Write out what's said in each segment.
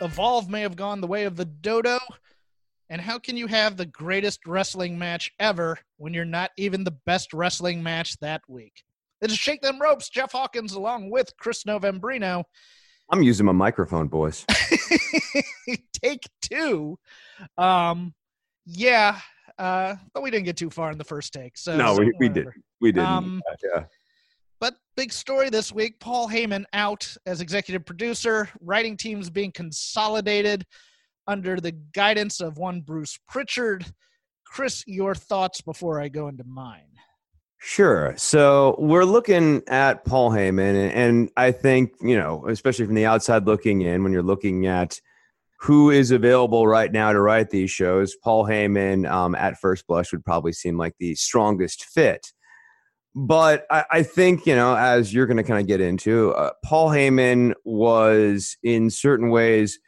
Evolve may have gone the way of the dodo. And how can you have the greatest wrestling match ever when you're not even the best wrestling match that week? It's Shake Them Ropes, Jeff Hawkins, along with Chris Novembrino. I'm using my microphone, boys. Take two. Um, yeah, uh, but we didn't get too far in the first take. So no, so we, we did. We didn't. Um, yeah. But big story this week Paul Heyman out as executive producer, writing teams being consolidated under the guidance of one Bruce Pritchard. Chris, your thoughts before I go into mine. Sure. So we're looking at Paul Heyman, and, I think, you know, especially from the outside looking in, when you're looking at who is available right now to write these shows, Paul Heyman um, at first blush would probably seem like the strongest fit. But I, I think, you know, as you're going to kind of get into, uh, Paul Heyman was in certain ways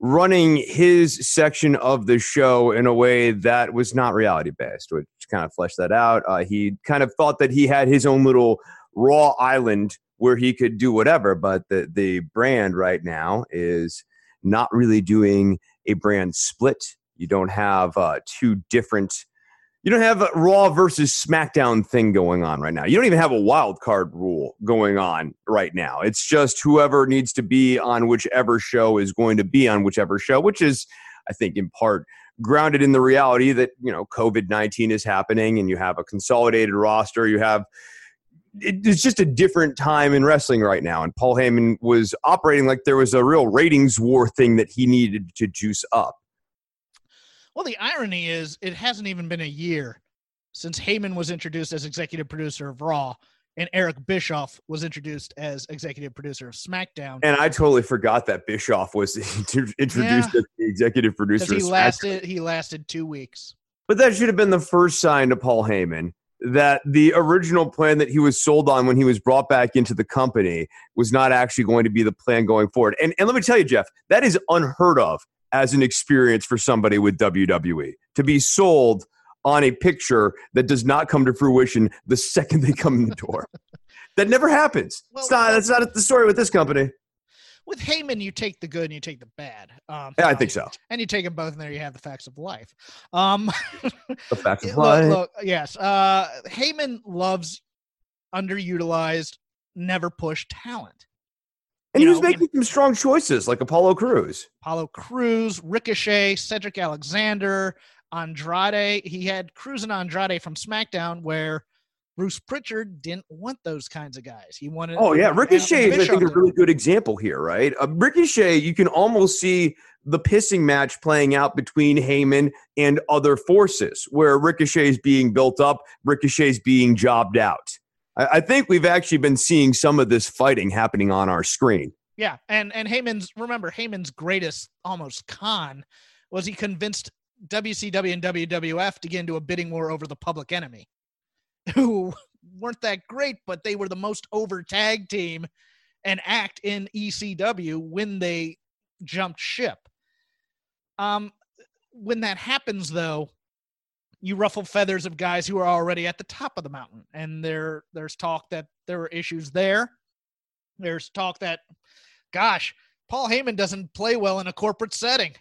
running his section of the show in a way that was not reality based, which kind of fleshed that out. Uh, he kind of thought that he had his own little raw island where he could do whatever, but the the brand right now is not really doing a brand split. You don't have uh, two different. You don't have a Raw versus SmackDown thing going on right now. You don't even have a wild card rule going on right now. It's just whoever needs to be on whichever show is going to be on whichever show, which is, I think, in part grounded in the reality that you know COVID nineteen is happening, and you have a consolidated roster. You have it's just a different time in wrestling right now. And Paul Heyman was operating like there was a real ratings war thing that he needed to juice up. Well, the irony is, it hasn't even been a year since Heyman was introduced as executive producer of Raw and Eric Bischoff was introduced as executive producer of SmackDown. And I totally forgot that Bischoff was introduced Yeah. as the executive producer. He of lasted, he lasted two weeks. But that should have been the first sign to Paul Heyman that the original plan that he was sold on when he was brought back into the company was not actually going to be the plan going forward. And, and let me tell you, Jeff, that is unheard of as an experience for somebody with WWE to be sold on a picture that does not come to fruition the second they come in the door. that never happens. Well, it's not, that's not the story with this company. With Heyman, you take the good and you take the bad. Um, Yeah, I think so. And you take them both, and there you have the facts of life. Um, The fact Yeah, of look, life. look, yes. Uh, Heyman loves underutilized, never pushed talent. And he was know, making some strong choices like Apollo Cruz. Apollo Cruz, Ricochet, Cedric Alexander, Andrade. He had Cruz and Andrade from SmackDown, where Bruce Pritchard didn't want those kinds of guys. He wanted. Oh yeah, Ricochet is I think a really good example here, right? Uh, Ricochet, you can almost see the pissing match playing out between Heyman and other forces, where Ricochet is being built up, Ricochet is being jobbed out. I, think we've actually been seeing some of this fighting happening on our screen. Yeah, and and Heyman's remember Heyman's greatest almost con was he convinced WCW and WWF to get into a bidding war over the Public Enemy, who weren't that great, but they were the most over tag team and act in ECW when they jumped ship. Um, when that happens, though, you ruffle feathers of guys who are already at the top of the mountain, and there there's talk that there were issues there. There's talk that gosh, Paul Heyman doesn't play well in a corporate setting.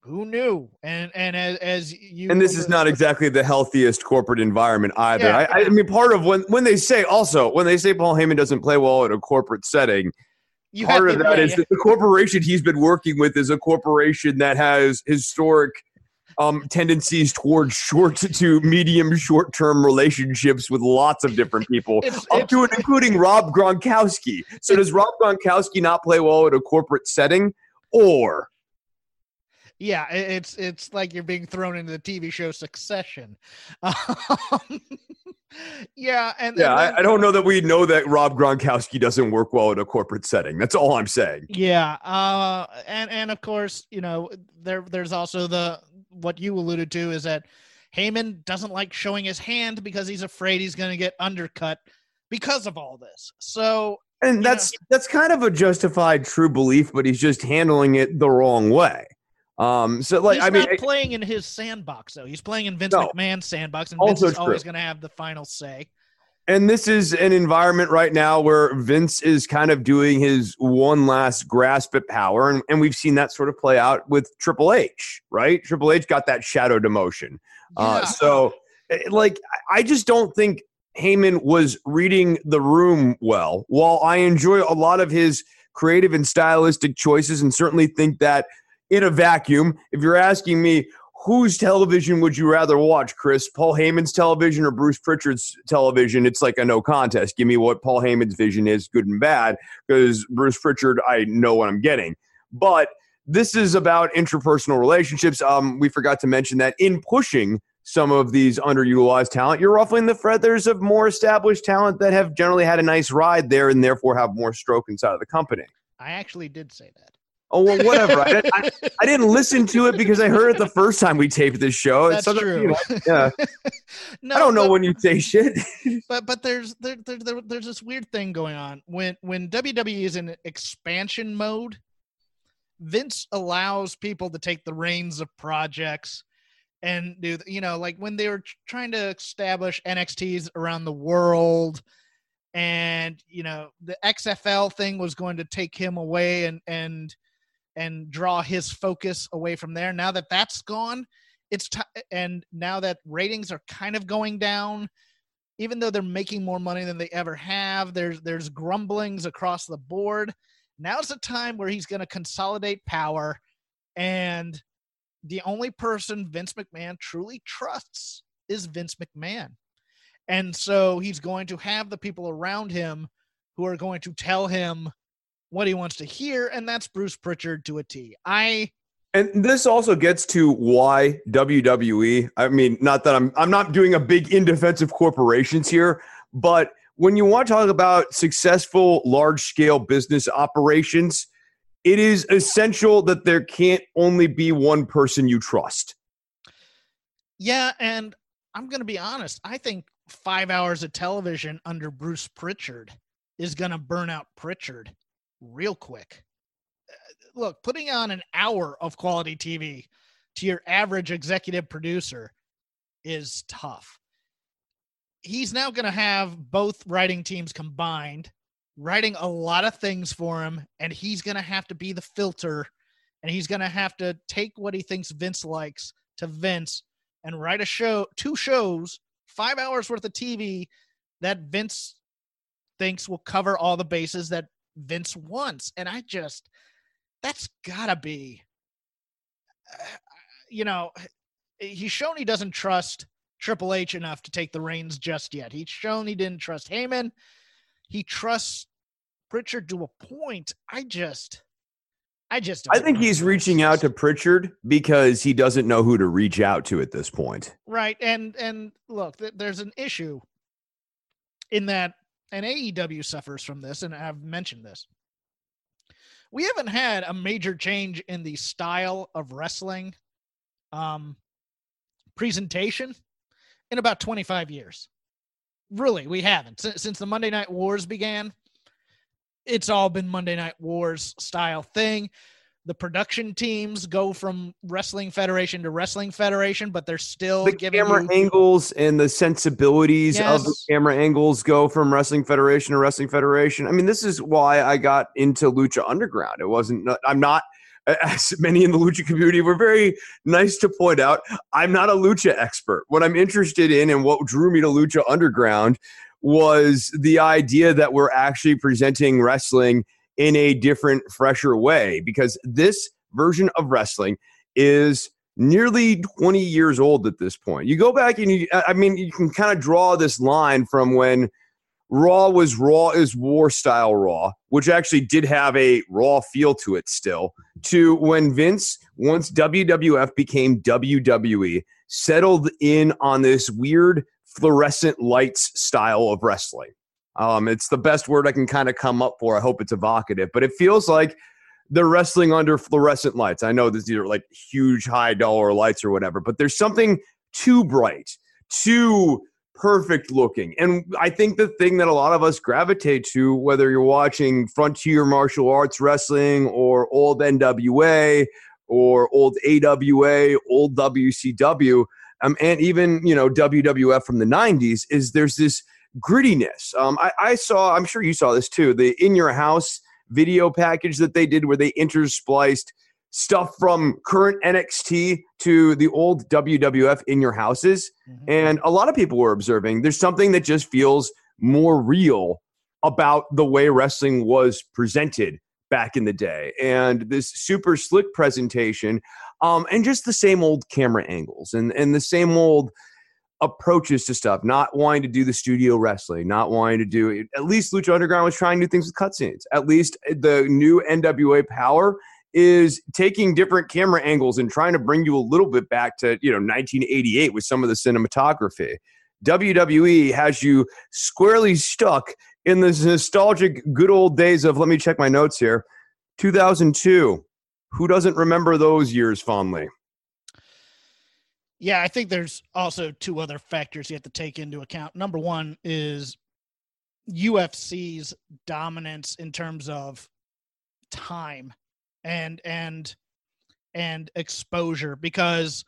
Who knew? And and as, as you And this is not exactly the healthiest corporate environment either. Yeah. I, I mean, part of when when they say also when they say Paul Heyman doesn't play well in a corporate setting, you part of that yeah, is yeah. that the corporation he's been working with is a corporation that has historic um, tendencies towards short to medium short term relationships with lots of different people, It's- up it's- to and including Rob Gronkowski. So does Rob Gronkowski not play well in a corporate setting, or Yeah, it's it's like you're being thrown into the TV show Succession. Um, yeah, and yeah, and I, then- I don't know that we know that Rob Gronkowski doesn't work well in a corporate setting. That's all I'm saying. Yeah, uh, and and of course, you know, there there's also the what you alluded to is that Heyman doesn't like showing his hand because he's afraid he's going to get undercut because of all this. So And that's that's kind of a justified true belief, but he's just handling it the wrong way. Um, so like he's I mean, not playing in his sandbox though. He's playing in Vince No. McMahon's sandbox, and Vince is always going to have the final say. and this is an environment right now where Vince is kind of doing his one last grasp at power, and, and we've seen that sort of play out with Triple H, right? Triple H got that shadow demotion. Uh, so, eh, like, I- I just don't think Heyman was reading the room well. While I enjoy a lot of his creative and stylistic choices, and certainly think that in a vacuum, if you're asking me, whose television would you rather watch, Chris? Paul Heyman's television or Bruce Pritchard's television? It's like a no contest. Give me what Paul Heyman's vision is, good and bad, because Bruce Pritchard, I know what I'm getting. But this is about interpersonal relationships. Um, we forgot to mention that in pushing some of these underutilized talent, you're ruffling the feathers of more established talent that have generally had a nice ride there and therefore have more stroke inside of the company. I actually did say that. Oh well, whatever. I, didn't- I, I didn't listen to it because I heard it the first time we taped this show. That's true. you know, yeah, no, I don't know but- when you say shit. but but there's there, there, there there's this weird thing going on when when WWE is in expansion mode. Vince allows people to take the reins of projects and do you know like when they were trying to establish NXTs around the world and you know the XFL thing was going to take him away and and and draw his focus away from there. Now that that's gone it's t- and now that ratings are kind of going down even though they're making more money than they ever have there's there's grumblings across the board. Now's the time where he's going to consolidate power and the only person Vince McMahon truly trusts is Vince McMahon. And so he's going to have the people around him who are going to tell him what he wants to hear and that's Bruce Pritchard to a T I And this also gets to why WWE. I mean, not that I'm I'm not doing a big in defense of corporations here, but when you want to talk about successful large scale business operations, it is essential that there can't only be one person you trust. Yeah, and I'm going to be honest. I think five hours of television under Bruce Pritchard is going to burn out Pritchard real quick. Look, putting on an hour of quality TV to your average executive producer is tough. He's now going to have both writing teams combined, writing a lot of things for him, and he's going to have to be the filter and he's going to have to take what he thinks Vince likes to Vince and write a show, two shows, five hours worth of TV that Vince thinks will cover all the bases that Vince wants. And I just, that's gotta be, uh, you know, he's shown he doesn't trust Triple H enough to take the reins just yet. He's shown he didn't trust Heyman. He trusts Pritchard to a point. I just, I just, I think he's reaching out to Pritchard because he doesn't know who to reach out to at this point. Right. And and look, th- there's an issue in that and AEW suffers from this, and I've mentioned this. We haven't had a major change in the style of wrestling um presentation in about 25 years. Really, we haven't. Since, since the Monday Night Wars began, it's all been Monday Night Wars style thing. The production teams go from Wrestling Federation to Wrestling Federation, but they're still the giving camera you, angles and the sensibilities of the camera angles go from Wrestling Federation to Wrestling Federation. I mean, this is why I got into Lucha Underground. It wasn't, I'm not, as many in the Lucha community were very nice to point out, I'm not a Lucha expert. What I'm interested in and what drew me to Lucha Underground was the idea that we're actually presenting wrestling in a different, fresher way because this version of wrestling is nearly 20 years old at this point. You go back and you, I mean, you can kind of draw this line from when Raw was Raw is War style Raw, which actually did have a Raw feel to it still, to when Vince, once WWF became WWE, settled in on this weird fluorescent lights style of wrestling. Um, it's the best word I can kind of come up for. I hope it's evocative, but it feels like they're wrestling under fluorescent lights. I know these are like huge high dollar lights or whatever, but there's something too bright, too perfect looking. And I think the thing that a lot of us gravitate to, whether you're watching frontier martial arts wrestling or old NWA or old AWA, old WCW, um, and even you know WWF from the '90s, is there's this grittiness. Um, I, I saw, I'm sure you saw this too, the In Your House video package that they did where they interspliced stuff from current NXT to the old WWF in your houses. Mm-hmm. And a lot of people were observing there's something that just feels more real about the way wrestling was presented back in the day. And this super slick presentation, um, and just the same old camera angles and, and the same old approaches to stuff, not wanting to do the studio wrestling, not wanting to do it. At least Lucha Underground was trying new things with cutscenes. At least the new NWA Power is taking different camera angles and trying to bring you a little bit back to, you know, 1988 with some of the cinematography. WWE has you squarely stuck in this nostalgic good old days of, let me check my notes here, 2002. Who doesn't remember those years fondly? Yeah, I think there's also two other factors you have to take into account. Number one is UFC's dominance in terms of time and and and exposure because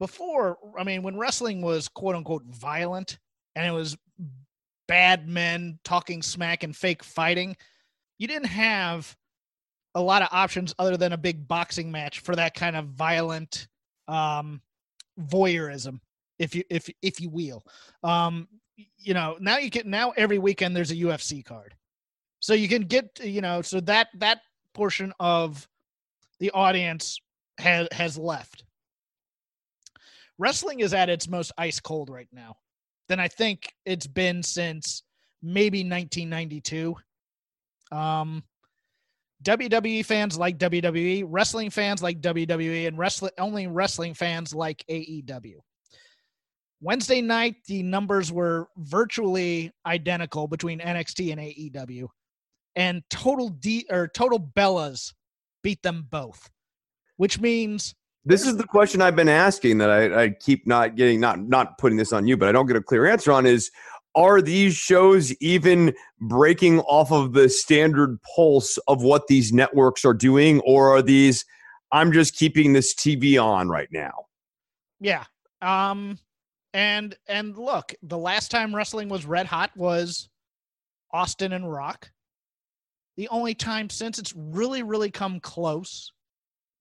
before I mean when wrestling was quote unquote violent and it was bad men talking smack and fake fighting, you didn't have a lot of options other than a big boxing match for that kind of violent um voyeurism, if you if if you will. Um, you know, now you can now every weekend there's a UFC card, so you can get you know so that that portion of the audience has has left. Wrestling is at its most ice cold right now than I think it's been since maybe 1992. Um, WWE fans like WWE, wrestling fans like WWE, and wrestling only wrestling fans like AEW. Wednesday night, the numbers were virtually identical between NXT and AEW, and total D or total Bellas beat them both, which means this is the question I've been asking that I, I keep not getting not not putting this on you, but I don't get a clear answer on is are these shows even breaking off of the standard pulse of what these networks are doing or are these i'm just keeping this tv on right now yeah um and and look the last time wrestling was red hot was austin and rock. The only time since it's really really come close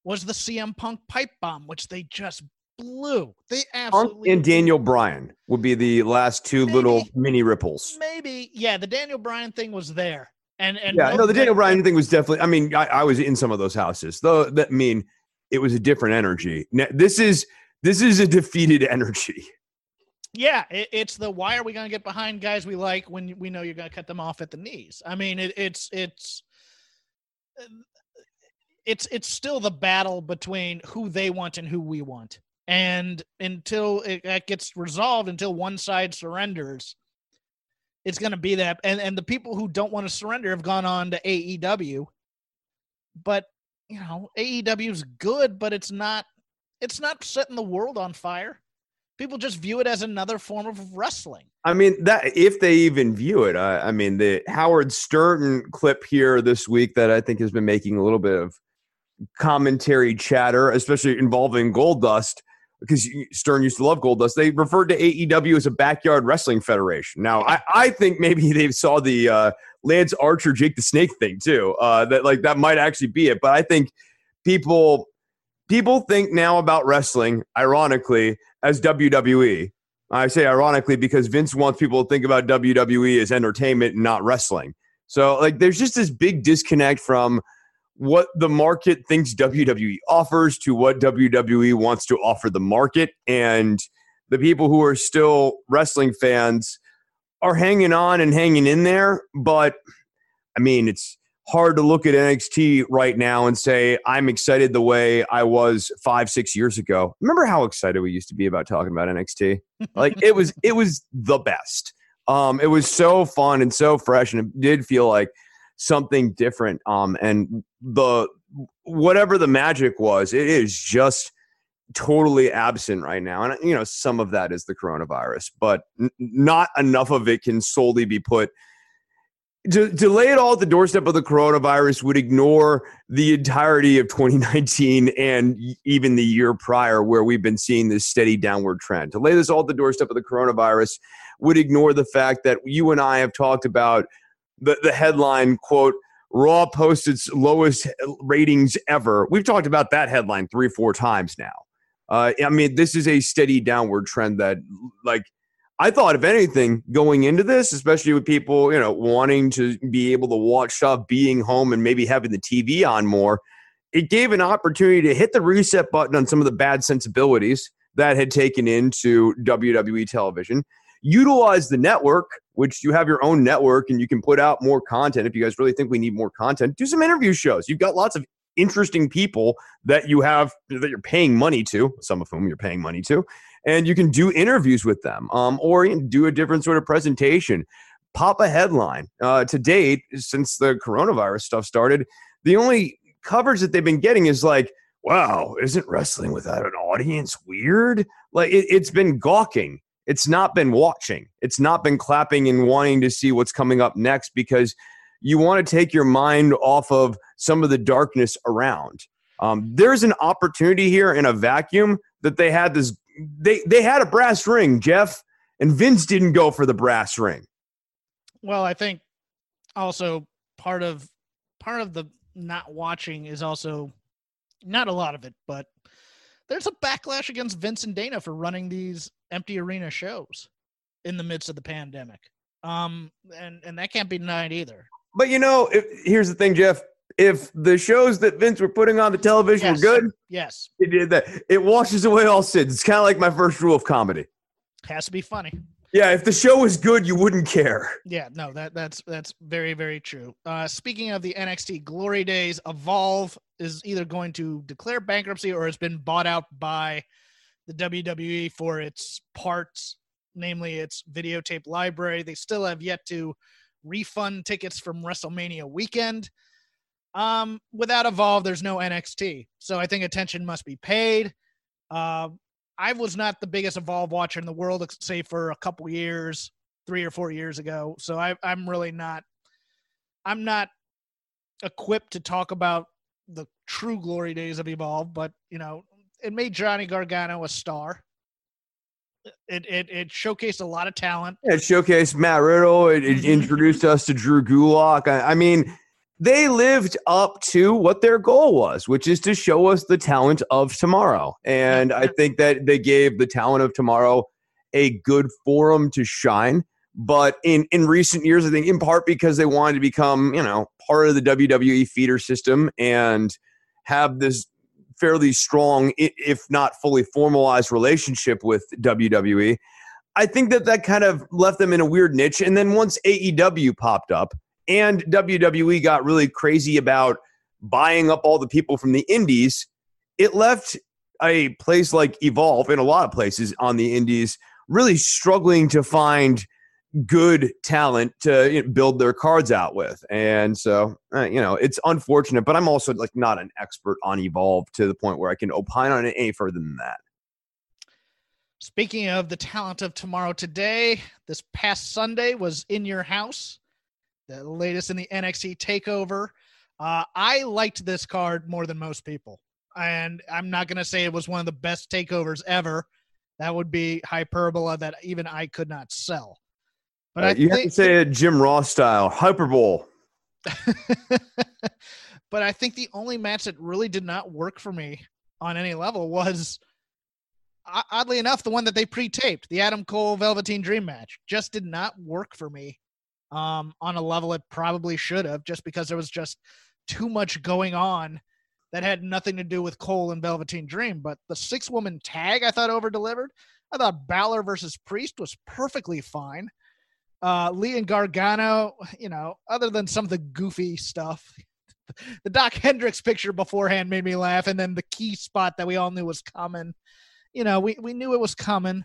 was the cm punk pipe bomb which they just blew. They absolutely and Daniel Bryan would be the last two maybe, little mini ripples. Maybe, yeah. The Daniel Bryan thing was there, and and yeah, no, the Daniel Bryan thing was definitely. I mean, I, I was in some of those houses, though. That I mean, it was a different energy. This is this is a defeated energy. Yeah, it, it's the why are we going to get behind guys we like when we know you're going to cut them off at the knees? I mean, it, it's it's it's it's still the battle between who they want and who we want and until it, it gets resolved until one side surrenders it's going to be that and and the people who don't want to surrender have gone on to AEW but you know AEW is good but it's not it's not setting the world on fire. People just view it as another form of wrestling. I mean that if they even view it I, I mean the Howard Stern clip here this week that I think has been making a little bit of commentary chatter especially involving Goldust because Stern used to love Goldust. They referred to AEW as a backyard wrestling federation. Now, I, I think maybe they saw the uh, Lance Archer, Jake the Snake thing too. Uh, that like that might actually be it. But I think people people think now about wrestling, ironically, as WWE. I say ironically because Vince wants people to think about WWE as entertainment and not wrestling. So like, there's just this big disconnect from what the market thinks WWE offers to what WWE wants to offer the market. And the people who are still wrestling fans are hanging on and hanging in there, but I mean, it's hard to look at NXT right now and say I'm excited the way I was five, six years ago. Remember how excited we used to be about talking about NXT? Like it was, it was the best. Um, it was so fun and so fresh, and it did feel like something different. Um, and the whatever the magic was, it is just totally absent right now. And you know, some of that is the coronavirus, but n- not enough of it can solely be put. To, to lay it all at the doorstep of the coronavirus would ignore the entirety of 2019 and even the year prior, where we've been seeing this steady downward trend. To lay this all at the doorstep of the coronavirus would ignore the fact that you and I have talked about the, the headline, quote, Raw posted its lowest ratings ever. We've talked about that headline three, four times now. Uh, I mean, this is a steady downward trend that, like, I thought, if anything, going into this, especially with people, you know, wanting to be able to watch stuff, being home, and maybe having the TV on more, it gave an opportunity to hit the reset button on some of the bad sensibilities that had taken into WWE television. Utilize the network, which you have your own network and you can put out more content. If you guys really think we need more content, do some interview shows. You've got lots of interesting people that you have that you're paying money to, some of whom you're paying money to, and you can do interviews with them um, or do a different sort of presentation. Pop a headline. Uh, to date, since the coronavirus stuff started, the only coverage that they've been getting is like, wow, isn't wrestling without an audience weird? Like it, it's been gawking. It's not been watching. It's not been clapping and wanting to see what's coming up next because you want to take your mind off of some of the darkness around. Um, there's an opportunity here in a vacuum that they had this. They they had a brass ring, Jeff, and Vince didn't go for the brass ring. Well, I think also part of part of the not watching is also not a lot of it, but there's a backlash against Vince and Dana for running these empty arena shows in the midst of the pandemic. Um, and and that can't be denied either. But you know, if, here's the thing, Jeff. If the shows that Vince were putting on the television Yes. were good, Yes, it did that. It washes away all sins. It's kind of like my first rule of comedy. has to be funny. Yeah, if the show was good, you wouldn't care. Yeah, no, that that's that's very very true. Uh, speaking of the NXT Glory Days, Evolve is either going to declare bankruptcy or has been bought out by the WWE for its parts, namely its videotape library. They still have yet to refund tickets from WrestleMania weekend. Um, without Evolve, there's no NXT, so I think attention must be paid. Uh, I was not the biggest Evolve watcher in the world, say for a couple years, three or four years ago. So I, I'm really not. I'm not equipped to talk about the true glory days of Evolve, but you know, it made Johnny Gargano a star. It it it showcased a lot of talent. It showcased Matt Riddle. It, it Mhm. introduced us to Drew Gulak. I, I mean, they lived up to what their goal was, which is to show us the talent of tomorrow. And I think that they gave the talent of tomorrow a good forum to shine. But in, in recent years, I think in part because they wanted to become, you know, part of the WWE feeder system and have this fairly strong, if not fully formalized relationship with WWE. I think that that kind of left them in a weird niche. And then once AEW popped up and WWE got really crazy about buying up all the people from the indies, it left a place like Evolve and a lot of places on the indies really struggling to find good talent to you know, build their cards out with. And so, uh, you know, it's unfortunate, but I'm also like not an expert on Evolve to the point where I can opine on it any further than that. Speaking of the talent of tomorrow today, this past Sunday was in your house, the latest in the NXT takeover. Uh, I liked this card more than most people. And I'm not going to say it was one of the best takeovers ever. That would be hyperbola that even I could not sell. But Uh, I you have to say it Jim Ross style, hyperbole. but I think the only match that really did not work for me on any level was, oddly enough, the one that they pre-taped, the Adam Cole Velveteen Dream match, just did not work for me um, on a level it probably should have, just because there was just too much going on that had nothing to do with Cole and Velveteen Dream. But the six-woman tag, I thought over delivered. I thought Balor versus Priest was perfectly fine. Uh, Lee and Gargano, you know, other than some of the goofy stuff, the Doc Hendrix picture beforehand made me laugh, and then the key spot that we all knew was coming. You know, we we knew it was coming.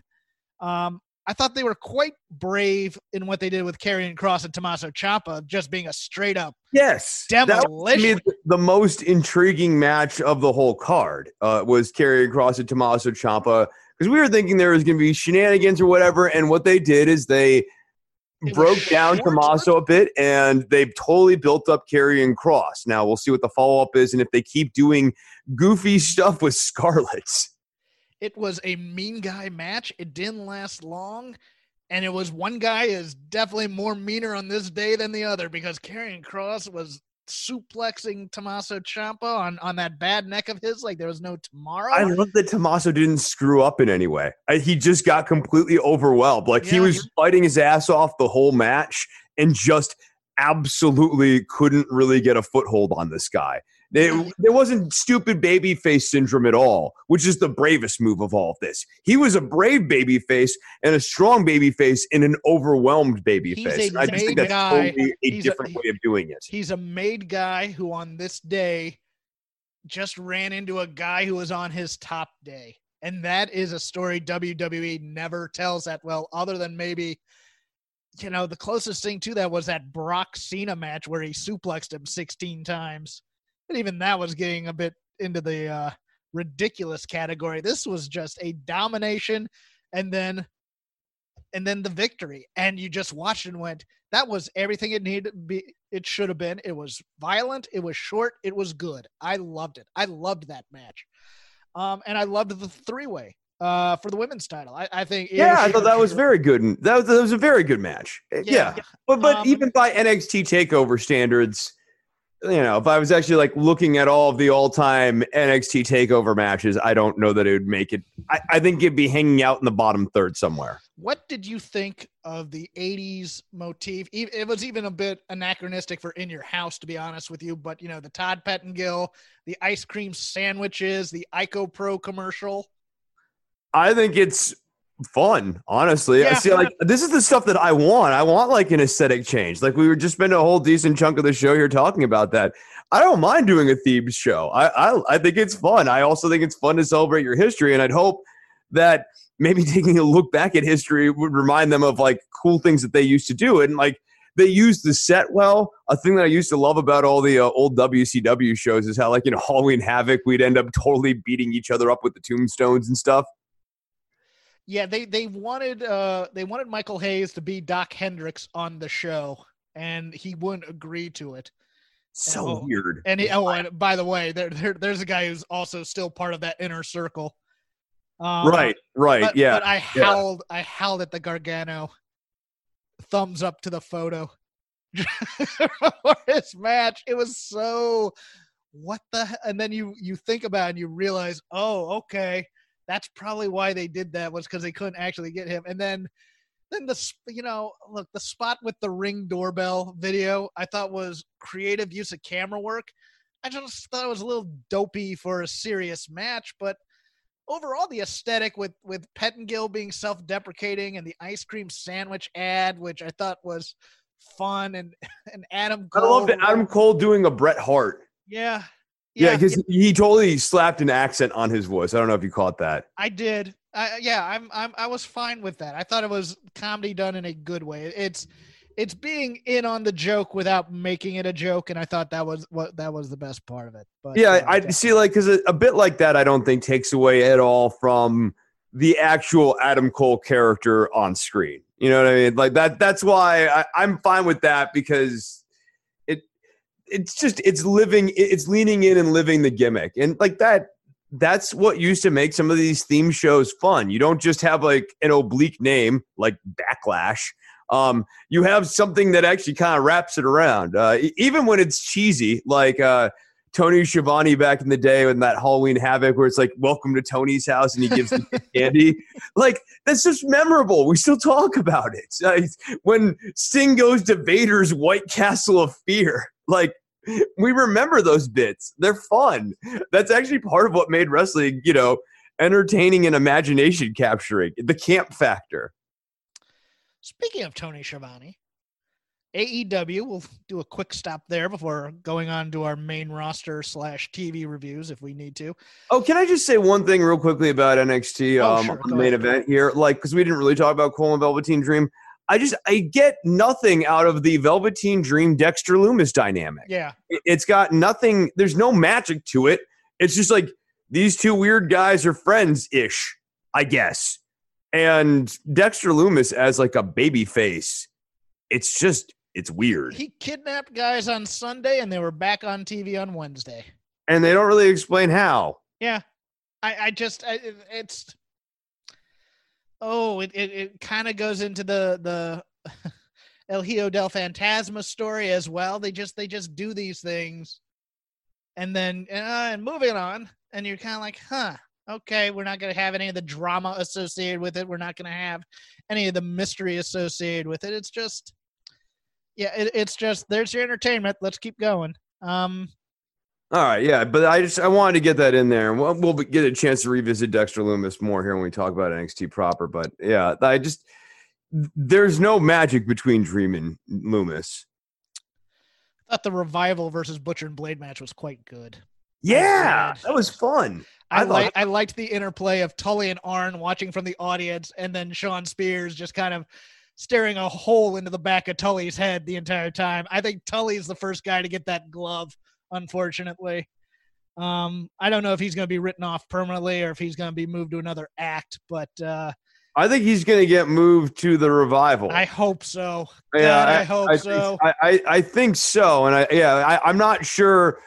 Um, I thought they were quite brave in what they did with Karrion Kross and Tommaso Ciampa, just being a straight up yes demolition. That was, the most intriguing match of the whole card uh, was Karrion Kross and Tommaso Ciampa because we were thinking there was going to be shenanigans or whatever, and what they did is they broke down. Tommaso a bit, and they've totally built up Karrion Kross. Now we'll see what the follow up is, and if they keep doing goofy stuff with Scarlett. It was a mean guy match. It didn't last long. And it was one guy is definitely more meaner on this day than the other because Karrion Cross was suplexing Tommaso Ciampa on, on that bad neck of his like there was no tomorrow. I love that Tommaso didn't screw up in any way. I, he just got completely overwhelmed. Like he Yeah. was fighting his ass off the whole match and just absolutely couldn't really get a foothold on this guy. It, there wasn't stupid baby face syndrome at all, which is the bravest move of all of this. He was a brave baby face and a strong baby face in an overwhelmed baby He's face. a I just think that's guy. totally a He's a- different way of doing it. He's a made guy who on this day just ran into a guy who was on his top day. And that is a story WWE never tells that well, other than maybe, you know, the closest thing to that was that Brock Cena match where he suplexed him 16 times. And even that was getting a bit into the uh, ridiculous category. This was just a domination and then and then the victory. And you just watched and went, that was everything it needed to be it should have been. It was violent, it was short, it was good. I loved it. I loved that match. Um, and I loved the three way uh for the women's title. I, I think Io Yeah, I thought that was very good. and That was, that was a very good match. yeah. But but Um, even by NXT takeover standards, you know, if I was actually like looking at all of the all time NXT takeover matches, I don't know that it would make it. I, I think it'd be hanging out in the bottom third somewhere. What did you think of the 80s motif? It was even a bit anachronistic for In Your House, to be honest with you. But, you know, the Todd Pettengill, the ice cream sandwiches, the Ico Pro commercial. I think it's fun, honestly. I see like this is the stuff that I want. I want like an aesthetic change. Like we were just spending a whole decent chunk of the show here talking about that. I don't mind doing a themed show. I, I I think it's fun. I also think it's fun to celebrate your history, and I'd hope that maybe taking a look back at history would remind them of like cool things that they used to do. And like they used the set well. A thing that I used to love about all the uh, old WCW shows is how like in Halloween Havoc we'd end up totally beating each other up with the tombstones and stuff. Yeah, they they wanted uh they wanted Michael Hayes to be Doc Hendrix on the show, and he wouldn't agree to it. So Oh, weird. And he, oh, and by the way, there, there there's a guy who's also still part of that inner circle. Um, right, right, But, yeah. but I howled I howled at the Gargano. Thumbs up to the photo for his match. It was so what the and then you you think about it and you realize, oh, okay, that's probably why they did that was because they couldn't actually get him. And then then the you know look the spot with the ring doorbell video I thought was creative use of camera work. I just thought it was a little dopey for a serious match, but overall the aesthetic with with Pettengill being self-deprecating and the ice cream sandwich ad, which I thought was fun, and and Adam. Cole. I loved Adam Cole doing a Bret Hart. Yeah, Yeah, because he totally slapped an accent on his voice. I don't know if you caught that. I did. I, yeah, I'm, I'm, I was fine with that. I thought it was comedy done in a good way. It's, it's being in on the joke without making it a joke, and I thought that was what that was the best part of it. But Yeah, uh, I see. Like, because a, a bit like that, I don't think takes away at all from the actual Adam Cole character on screen. You know what I mean? Like that. That's why I, I'm fine with that because it's just it's living, it's leaning in and living the gimmick, and like that. That's what used to make some of these theme shows fun. You don't just have like an oblique name like Backlash. Um, you have something that actually kind of wraps it around. Uh, even when it's cheesy, like uh, Tony Schiavone back in the day with that Halloween Havoc, where it's like "Welcome to Tony's house" and he gives candy. Like that's just memorable. We still talk about it. Uh, when Sting goes to Vader's White Castle of Fear, like we remember those bits. They're fun. That's actually part of what made wrestling, you know, entertaining and imagination capturing the camp factor. Speaking of Tony Schiavone, AEW, we'll do a quick stop there before going on to our main roster slash TV reviews if we need to. Oh, can I just say one thing real quickly about NXT Oh, um, sure. on the main ahead. event here? Like, because we didn't really talk about Cole and Velveteen Dream. I just I get nothing out of the Velveteen Dream Dexter Lumis dynamic. Yeah. It- It's got nothing. There's no magic to it. It's just like these two weird guys are friends ish, I guess. And Dexter Lumis as like a baby face. It's just it's weird. He kidnapped guys on Sunday and they were back on TV on Wednesday. and they don't really explain how. Yeah. I, I just, I, it's, oh, it, it, it kind of goes into the, the El Hijo del Fantasma story as well. They just, they just do these things and then, uh, and moving on. And you're kind of like, huh, okay, we're not going to have any of the drama associated with it. We're not going to have any of the mystery associated with it. It's just, yeah, it, it's just, there's your entertainment. Let's keep going. Um, All right, yeah, but I just I wanted to get that in there. We'll, we'll get a chance to revisit Dexter Lumis more here when we talk about NXT proper. But yeah, I just there's no magic between Dream and Lumis. I thought the revival versus Butcher and Blade match was quite good. Yeah, that was fun. I, I thought- like I liked the interplay of Tully and Arn watching from the audience, and then Shawn Spears just kind of staring a hole into the back of Tully's head the entire time. I think Tully's the first guy to get that glove, unfortunately. Um, I don't know if he's going to be written off permanently or if he's going to be moved to another act, but uh, I think he's going to get moved to the revival. I hope so. yeah, God, I hope think- so. I, I, I think so, and I yeah, I, I'm not sure.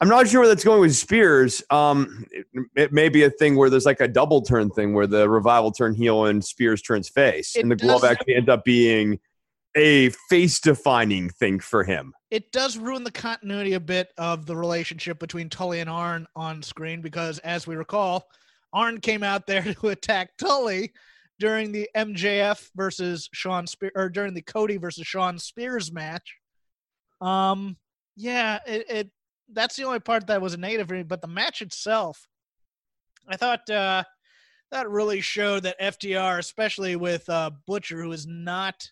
I'm not sure where that's going with Spears. Um, it, it may be a thing where there's like a double turn thing where the revival turn heel and Spears turns face, It and the glove actually ends up being a face defining thing for him. it does ruin the continuity a bit of the relationship between Tully and Arn on screen because, as we recall, Arn came out there to attack Tully during the MJF versus Shawn Spears or during the Cody versus Shawn Spears match. Um, yeah, it, it that's the only part that was a negative for me, but the match itself, I thought uh that really showed that FTR, especially with uh Butcher, who is not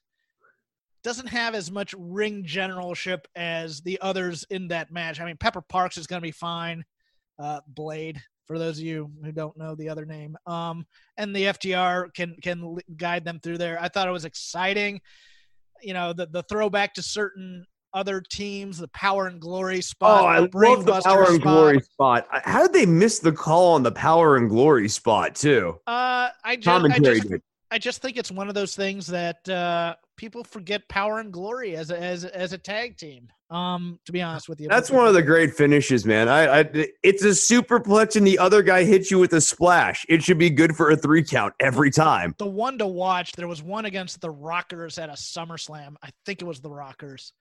doesn't have as much ring generalship as the others in that match. I mean, Pepper Parks is going to be fine. Uh, Blade, for those of you who don't know the other name, um, and the FTR can can guide them through there. I thought it was exciting. You know, the the throwback to certain other teams, the Power and Glory spot. Oh, I love the Power and spot. Glory spot. How did they miss the call on the Power and Glory spot too? Uh, I just, I just. I just think it's one of those things that uh, people forget Power and Glory as a, as as a tag team. Um, to be honest with you, That's one of the great finishes, man. I, I it's a superplex and the other guy hits you with a splash. It should be good for a three count every time. the one to watch. There was one against the Rockers at a SummerSlam. I think it was the Rockers.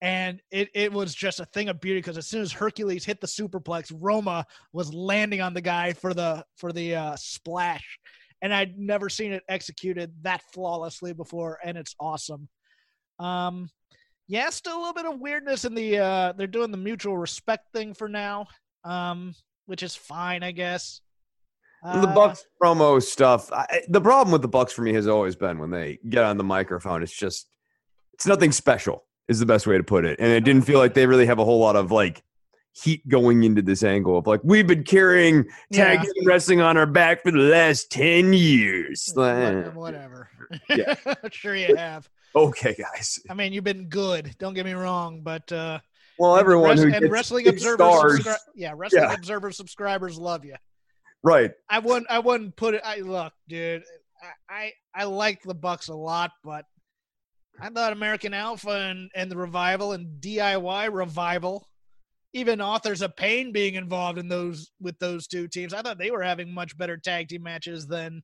And it, it was just a thing of beauty because as soon as Hercules hit the superplex, Roma was landing on the guy for the for the uh, splash, and I'd never seen it executed that flawlessly before, and it's awesome. Um, yeah, still a little bit of weirdness in the uh, they're doing the mutual respect thing for now, um, which is fine, I guess. the Uh, Bucks promo stuff. I, the problem with the Bucks for me has always been when they get on the microphone. It's just it's nothing special. Is the best way to put it. And it didn't feel like they really have a whole lot of like heat going into this angle of like we've been carrying tag Yeah. team wrestling on our back for the last ten years. What- Like, whatever. Yeah. sure you have. okay, guys. I mean, you've been good. Don't get me wrong, but uh, Well, everyone Wres- who and wrestling observers subscri- yeah, wrestling Yeah. observer subscribers love you. right? I wouldn't, I wouldn't put it. I look, dude. I, I, I like the Bucks a lot, but I thought American Alpha and, and the Revival and DIY Revival, even Authors of Pain being involved in those with those two teams, I thought they were having much better tag team matches than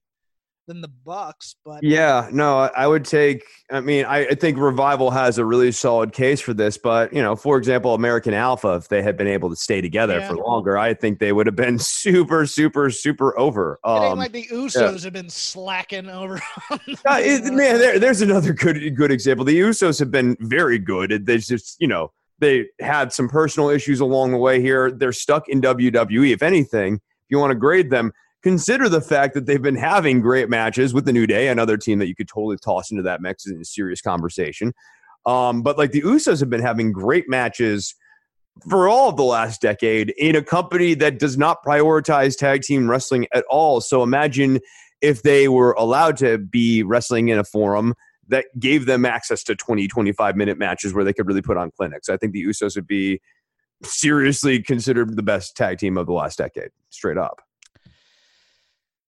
than the Bucks. But Yeah, no, I- would take. I mean, I, I think Revival has a really solid case for this, but you know, for example, American Alpha, if they had been able to stay together Yeah. for longer, I think they would have been super, super, super over. it ain't Um, like the Usos have been slacking over. uh, it- man, there, there's another good, good example. The Usos have been very good. They just, you know, they had some personal issues along the way here. They're stuck in WWE. If anything, if you want to grade them, consider the fact that they've been having great matches with the New Day, another team that you could totally toss into that mix in a serious conversation. Um, but like the Usos have been having great matches for all of the last decade in a company that does not prioritize tag team wrestling at all. So imagine if they were allowed to be wrestling in a forum that gave them access to 20, 25 minute matches where they could really put on clinics. I think the Usos would be seriously considered the best tag team of the last decade, straight up.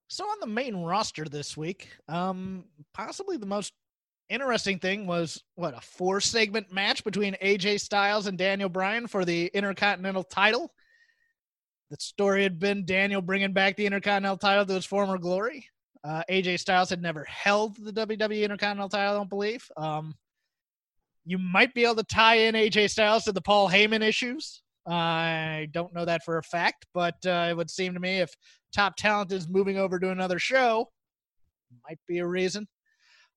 So on the main roster this week, um, possibly the most interesting thing was what a four segment match between AJ Styles and Daniel Bryan for the Intercontinental title. The story had been Daniel bringing back the Intercontinental title to its former glory. Uh, AJ Styles had never held the WWE Intercontinental title, I don't believe. Um, you might be able to tie in AJ Styles to the Paul Heyman issues. I don't know that for a fact, but uh, it would seem to me if top talent is moving over to another show, might be a reason.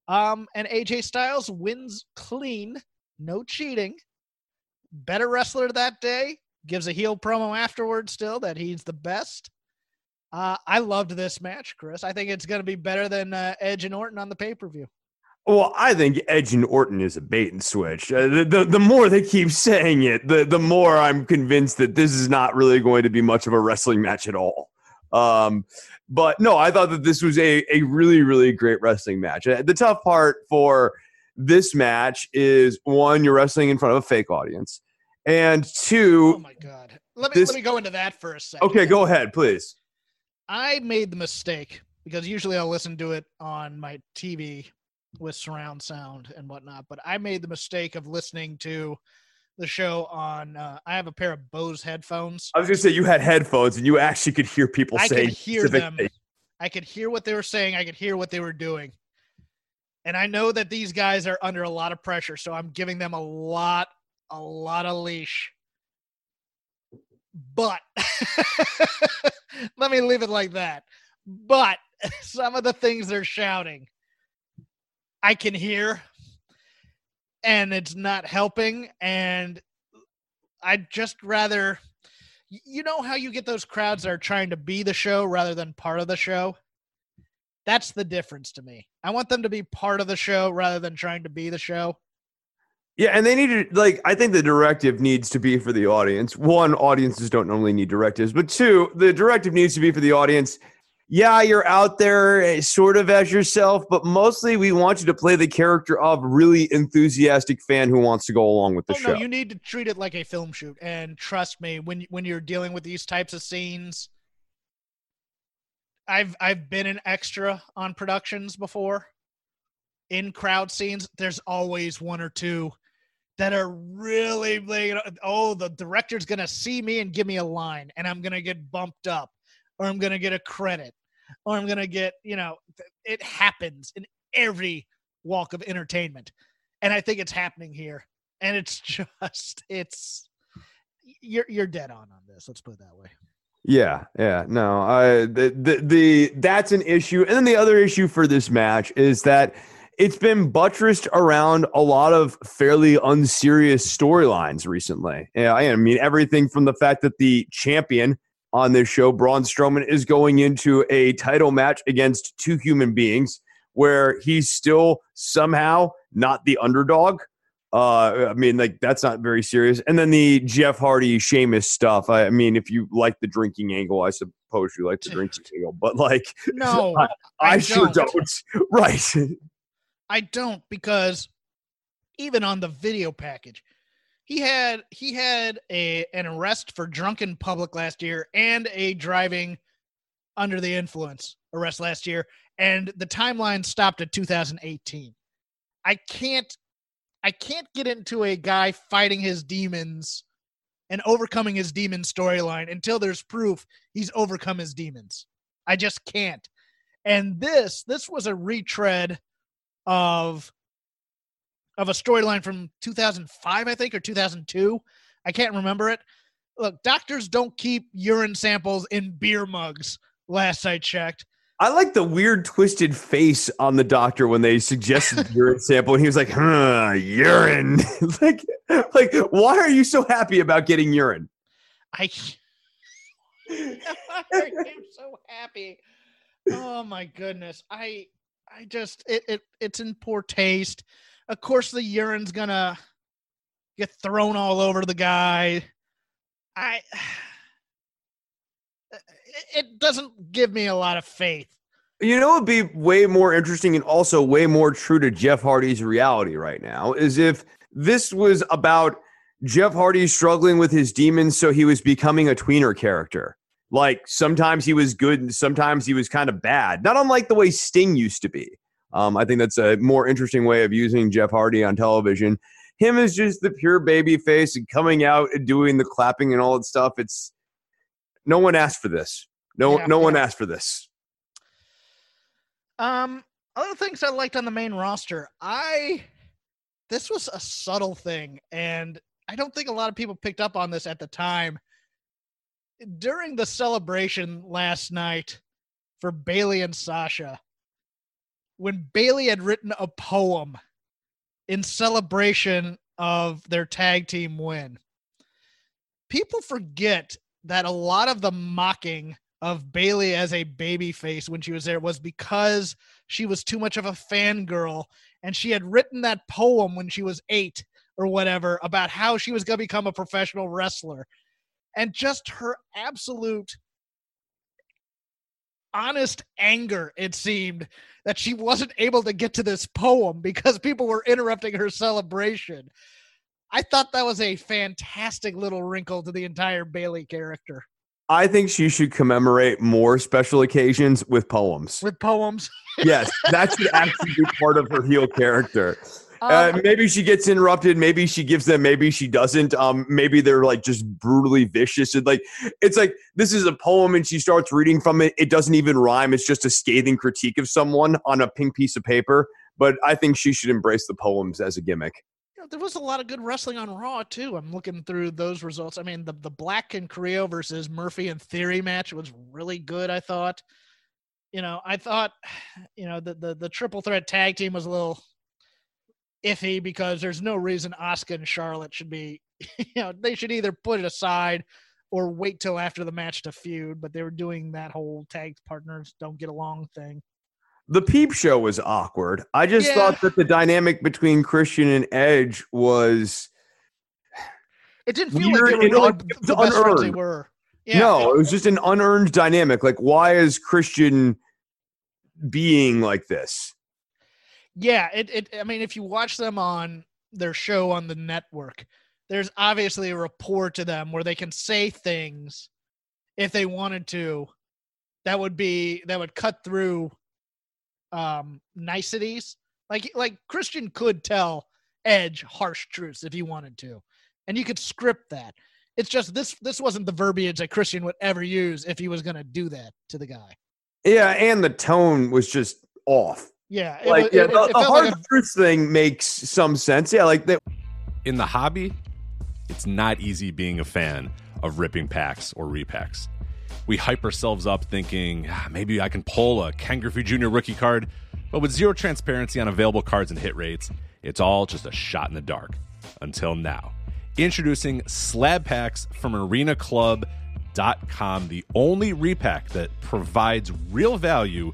Um, and AJ Styles wins clean, no cheating. Better wrestler that day. Gives a heel promo afterwards still that he's the best. Uh, I loved this match, Chris. I think it's going to be better than uh, Edge and Orton on the pay per view. Well, I think Edge and Orton is a bait and switch. Uh, the, the, the more they keep saying it, the the more I'm convinced that this is not really going to be much of a wrestling match at all. Um, but no, I thought that this was a, a really, really great wrestling match. Uh, the tough part for this match is one, you're wrestling in front of a fake audience. And two, oh my God. Let me, this, let me go into that for a second. Okay, go ahead, please. I made the mistake because usually I'll listen to it on my TV with surround sound and whatnot, but I made the mistake of listening to the show on. Uh, I have a pair of Bose headphones. I was gonna say you had headphones and you actually could hear people I saying. I could hear them. I could hear what they were saying. I could hear what they were doing. And I know that these guys are under a lot of pressure, so I'm giving them a lot, a lot of leash. But let me leave it like that. But some of the things they're shouting, I can hear and it's not helping. And I'd just rather, you know, how you get those crowds that are trying to be the show rather than part of the show? That's the difference to me. I want them to be part of the show rather than trying to be the show. Yeah, and they need to like I think the directive needs to be for the audience. One, audiences don't normally need directives, but two, the directive needs to be for the audience yeah, you're out there eh, sort of as yourself, but mostly we want you to play the character of really enthusiastic fan who wants to go along with the oh, show. No, you need to treat it like a film shoot, and trust me, when when you're dealing with these types of scenes, I've I've been an extra on productions before. In crowd scenes, there's always one or two that are really like, oh, the director's gonna see me and give me a line, and I'm gonna get bumped up or I'm to get a credit or I'm to get, you know, it happens in every walk of entertainment. And I think it's happening here. And it's just, it's, you're, you're dead on on this. Let's put it that way. Yeah, yeah, no, I the, the the that's an issue, and then the other issue for this match is that it's been buttressed around a lot of fairly unserious storylines recently. Yeah, I mean everything from the fact that the champion on this show. Braun Strowman is going into a title match against two human beings where he's still somehow not the underdog. Uh, I mean, like that's not very serious. And then the Jeff Hardy Sheamus stuff. I, I mean, if you like the drinking angle, I suppose you like the drinking angle. But like, no, I, I, I sure don't. don't. Right. I don't because even on the video package, he had he had a an arrest for drunken public last year and a driving under the influence arrest last year. And the timeline stopped at 2018 i can't i can't get into a guy fighting his demons and overcoming his demon storyline until there's proof he's overcome his demons. I just can't. And this this was a retread of of a storyline from 2005, I think, or 2002. I can't remember it. Look, doctors don't keep urine samples in beer mugs. Last I checked. I like the weird twisted face on the doctor when they suggested urine sample, and he was like, "Huh, urine." like, like, why are you so happy about getting urine? I, I'm so happy. Oh my goodness. I I just it, it it's in poor taste. Of course the urine's gonna get thrown all over the guy. I it doesn't give me a lot of faith. You know, it'd be way more interesting and also way more true to Jeff Hardy's reality right now is if this was about Jeff Hardy struggling with his demons, so he was becoming a tweener character. Like sometimes he was good and sometimes he was kind of bad. Not unlike the way Sting used to be. Um, I think that's a more interesting way of using Jeff Hardy on television. Him is just the pure baby face and coming out and doing the clapping and all that stuff. It's no one asked for this. No, Yeah, no one asked for this. Um, other things I liked on the main roster, I this was a subtle thing, and I don't think a lot of people picked up on this at the time. During the celebration last night for Bayley and Sasha, when Bayley had written a poem in celebration of their tag team win, people forget that a lot of the mocking of Bayley as a baby face when she was there was because she was too much of a fangirl and she had written that poem when she was eight or whatever about how she was going to become a professional wrestler. And just her absolute honest anger, it seemed, that she wasn't able to get to this poem because people were interrupting her celebration. I thought that was a fantastic little wrinkle to the entire Bayley character I think she should commemorate more special occasions with poems. with poems. yes, that should actually be part of her heel character. Uh, Um, maybe she gets interrupted. Maybe she gives them. Maybe she doesn't. Um, maybe they're like just brutally vicious. And like it's like this is a poem, and she starts reading from it. It doesn't even rhyme. It's just a scathing critique of someone on a pink piece of paper. But I think she should embrace the poems as a gimmick. you know, there was a lot of good wrestling on Raw too. I'm looking through those results. I mean, the the Black and Carrillo versus Murphy and Theory match was really good. I thought. You know, I thought, you know, the the, the triple threat tag team was a little iffy because there's no reason Asuka and Charlotte should be, you know, they should either put it aside or wait till after the match to feud. But they were doing that whole tag partners don't get along thing. The peep show was awkward. I just Yeah. thought that the dynamic between Christian and Edge was It didn't feel Weird like they were really the it was best friends they were. Yeah. no, it was just an unearned dynamic. Like, why is Christian being like this? Yeah, it, it I mean, if you watch them on their show on the network, there's obviously a rapport to them where they can say things if they wanted to that would be that would cut through um niceties. Like like Christian could tell Edge harsh truths if he wanted to. And you could script that. It's just this this wasn't the verbiage that Christian would ever use if he was gonna do that to the guy. Yeah, and the tone was just off. Yeah. it Like, wa- yeah, it- the, it the hard like a- truth thing makes some sense. Yeah, like that. in the hobby, it's not easy being a fan of ripping packs or repacks. We hype ourselves up thinking "Ah, maybe I can pull a Ken Griffey Jr. rookie card, but with zero transparency on available cards and hit rates, it's all just a shot in the dark. Until now. Introducing slab packs from arenaclub.com, the only repack that provides real value,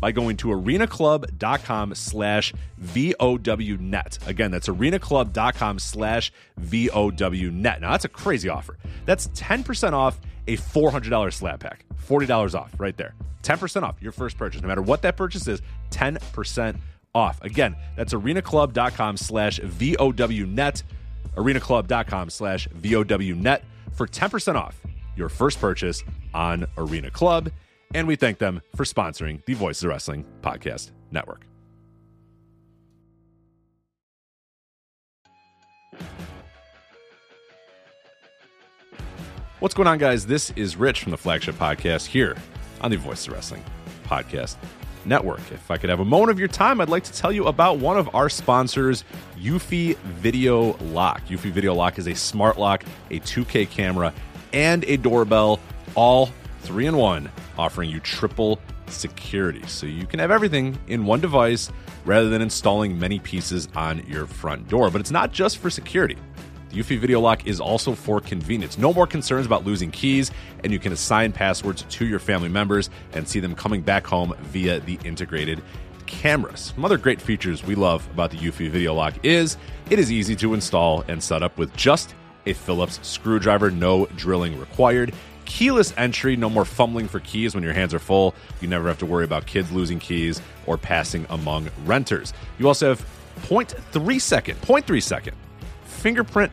by going to arenaclub.com slash VOWnet. Again, that's arenaclub.com slash VOWnet. Now, that's a crazy offer. That's 10% off a $400 slab pack. $40 off right there. 10% off your first purchase. No matter what that purchase is, 10% off. Again, that's arenaclub.com slash VOWnet. arenaclub.com slash VOWnet for 10% off your first purchase on Arena Club and we thank them for sponsoring the Voices of Wrestling Podcast Network. What's going on, guys? This is Rich from the flagship podcast here on the Voices of Wrestling Podcast Network. If I could have a moment of your time, I'd like to tell you about one of our sponsors, Eufy Video Lock. Eufy Video Lock is a smart lock, a 2K camera, and a doorbell, all three in one, offering you triple security. So you can have everything in one device rather than installing many pieces on your front door. But it's not just for security. The Eufy Video Lock is also for convenience. No more concerns about losing keys, and you can assign passwords to your family members and see them coming back home via the integrated cameras. Some other great features we love about the Eufy Video Lock is it is easy to install and set up with just a Phillips screwdriver, no drilling required keyless entry, no more fumbling for keys when your hands are full. You never have to worry about kids losing keys or passing among renters. You also have 0.3 second, 0.3 second fingerprint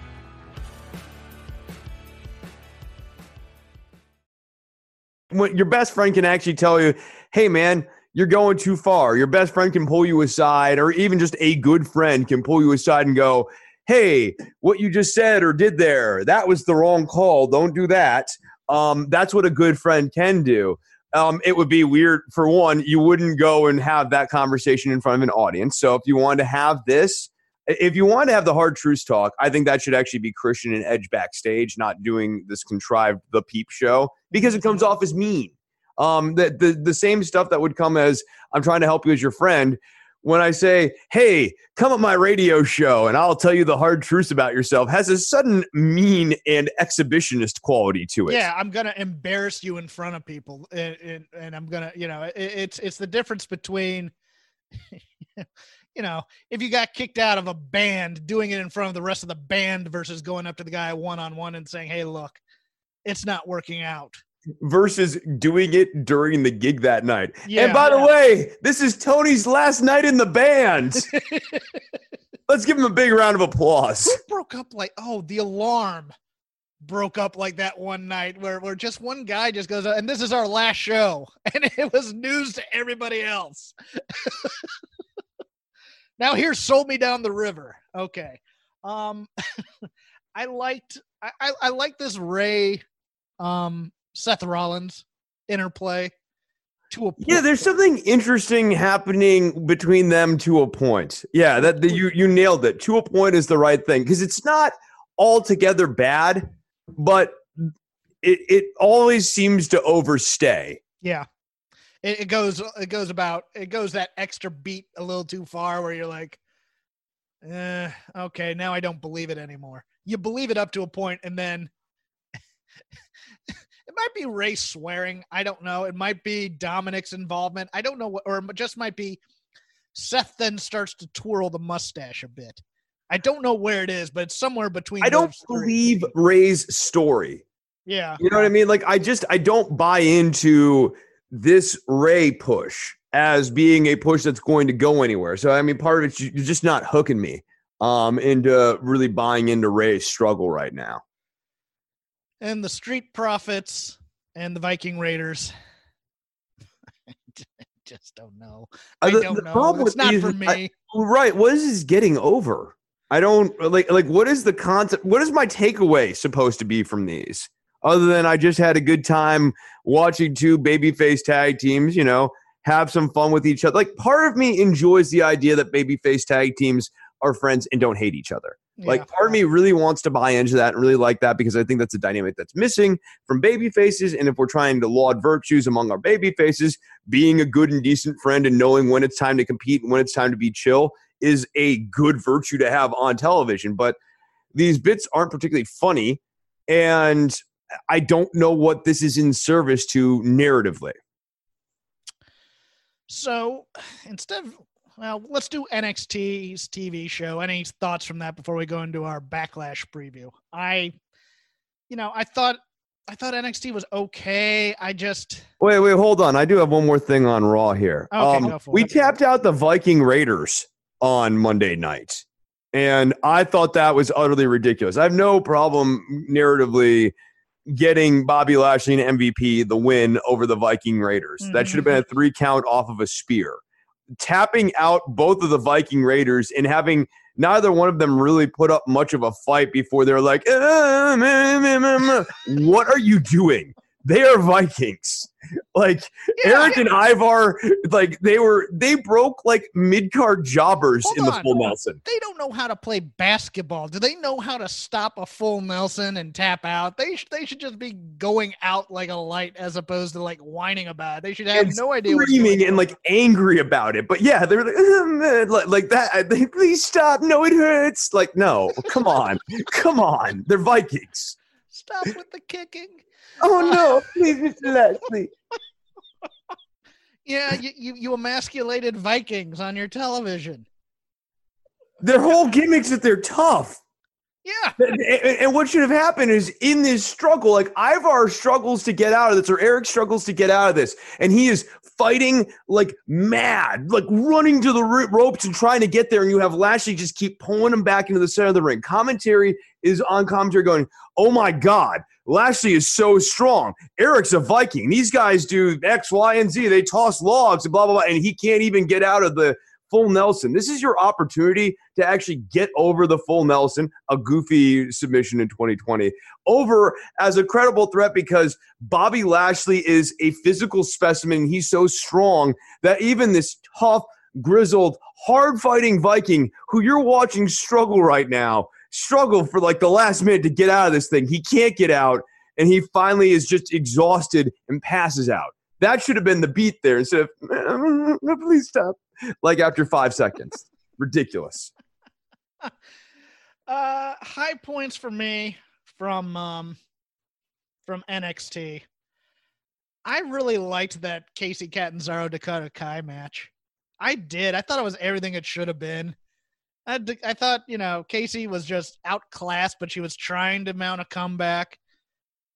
When your best friend can actually tell you, hey, man, you're going too far. Your best friend can pull you aside, or even just a good friend can pull you aside and go, hey, what you just said or did there, that was the wrong call. Don't do that. Um, that's what a good friend can do. Um, it would be weird for one, you wouldn't go and have that conversation in front of an audience. So if you want to have this, if you want to have the hard truth talk, I think that should actually be Christian and Edge backstage, not doing this contrived the peep show because it comes off as mean. Um, the, the the same stuff that would come as I'm trying to help you as your friend when I say, hey, come at my radio show and I'll tell you the hard truths about yourself, has a sudden mean and exhibitionist quality to it. Yeah, I'm gonna embarrass you in front of people, and, and, and I'm gonna, you know, it, it's it's the difference between, you know, if you got kicked out of a band, doing it in front of the rest of the band versus going up to the guy one on one and saying, "Hey, look, it's not working out." versus doing it during the gig that night. Yeah, and by the yeah. way, this is Tony's last night in the band. Let's give him a big round of applause. Who broke up like oh the alarm broke up like that one night where where just one guy just goes and this is our last show and it was news to everybody else. now here's sold me down the river. Okay. Um I liked I, I, I like this Rey um Seth Rollins interplay to a Yeah, there's something interesting happening between them to a point. Yeah, that the, you you nailed it. To a point is the right thing because it's not altogether bad, but it it always seems to overstay. Yeah. It, it goes it goes about it goes that extra beat a little too far where you're like, eh, okay, now I don't believe it anymore. You believe it up to a point and then it might be Rey swearing. I don't know. It might be Dominic's involvement. I don't know what or it just might be Seth then starts to twirl the mustache a bit. I don't know where it is, but it's somewhere between I don't those three. believe Rey's story. Yeah. You know what I mean? Like I just I don't buy into this Rey push as being a push that's going to go anywhere. So I mean, part of it's you're just not hooking me um into really buying into Rey's struggle right now. And the Street Profits and the Viking Raiders. I just don't know. Uh, I don't the know. problem It's not these for me. I- Right. What is this getting over? I don't like like what is the concept what is my takeaway supposed to be from these? Other than I just had a good time watching two babyface tag teams, you know, have some fun with each other. Like part of me enjoys the idea that babyface tag teams are friends and don't hate each other. Like part of me really wants to buy into that and really like that because I think that's a dynamic that's missing from baby faces. And if we're trying to laud virtues among our baby faces, being a good and decent friend and knowing when it's time to compete and when it's time to be chill is a good virtue to have on television. But these bits aren't particularly funny, and I don't know what this is in service to narratively. So instead of well, let's do NXT's TV show. Any thoughts from that before we go into our backlash preview? I, you know, I thought I thought NXT was okay. I just Wait, wait, hold on. I do have one more thing on Raw here. Okay, um, we it. tapped out the Viking Raiders on Monday night, and I thought that was utterly ridiculous. I have no problem narratively getting Bobby Lashley and MVP the win over the Viking Raiders. That should have been a three count off of a spear. Tapping out both of the Viking Raiders and having neither one of them really put up much of a fight before they're like, "Uh, meh, meh, meh, meh." what are you doing? They are Vikings. Like Erik and Ivar, like they were, they broke like mid card jobbers in the on. full Nelson. they don't know how to play basketball. Do they know how to stop a full Nelson and tap out? They sh- they should just be going out like a light as opposed to like whining about it. They should have And no idea screaming and like angry about it. But yeah, they're like, like, like that. Think, Please stop. No, it hurts. Like, no, come on, come on. They're Vikings. stop with the kicking. Oh no, please, Mr. Lashley. Yeah, you, you you emasculated Vikings on your television. Their whole gimmick's that they're tough. Yeah, And, and- what should have happened is in this struggle, like Ivar struggles to get out of this, or Erik struggles to get out of this, and he is fighting like mad, like running to the ropes and trying to get there. And you have Lashley just keep pulling him back into the center of the ring. Commentary is on commentary going, "Oh my God, Lashley is so strong. Erik's a Viking. These guys do X, Y, and Z. They toss logs and blah blah blah, and he can't even get out of the." Full Nelson. This is your opportunity to actually get over the full Nelson, a goofy submission in 2020, over as a credible threat because Bobby Lashley is a physical specimen. He's so strong that even this tough, grizzled, hard fighting Viking who you're watching struggle right now, struggle for like the last minute to get out of this thing. He can't get out, and he finally is just exhausted and passes out. That should have been the beat there instead of, please stop. Like after five seconds. Ridiculous. Uh, high points for me from um from NXT. I really liked that Kacy Catanzaro Dakota Kai match. I did. I thought it was everything it should have been. I, I thought you know Kacy was just outclassed, but she was trying to mount a comeback.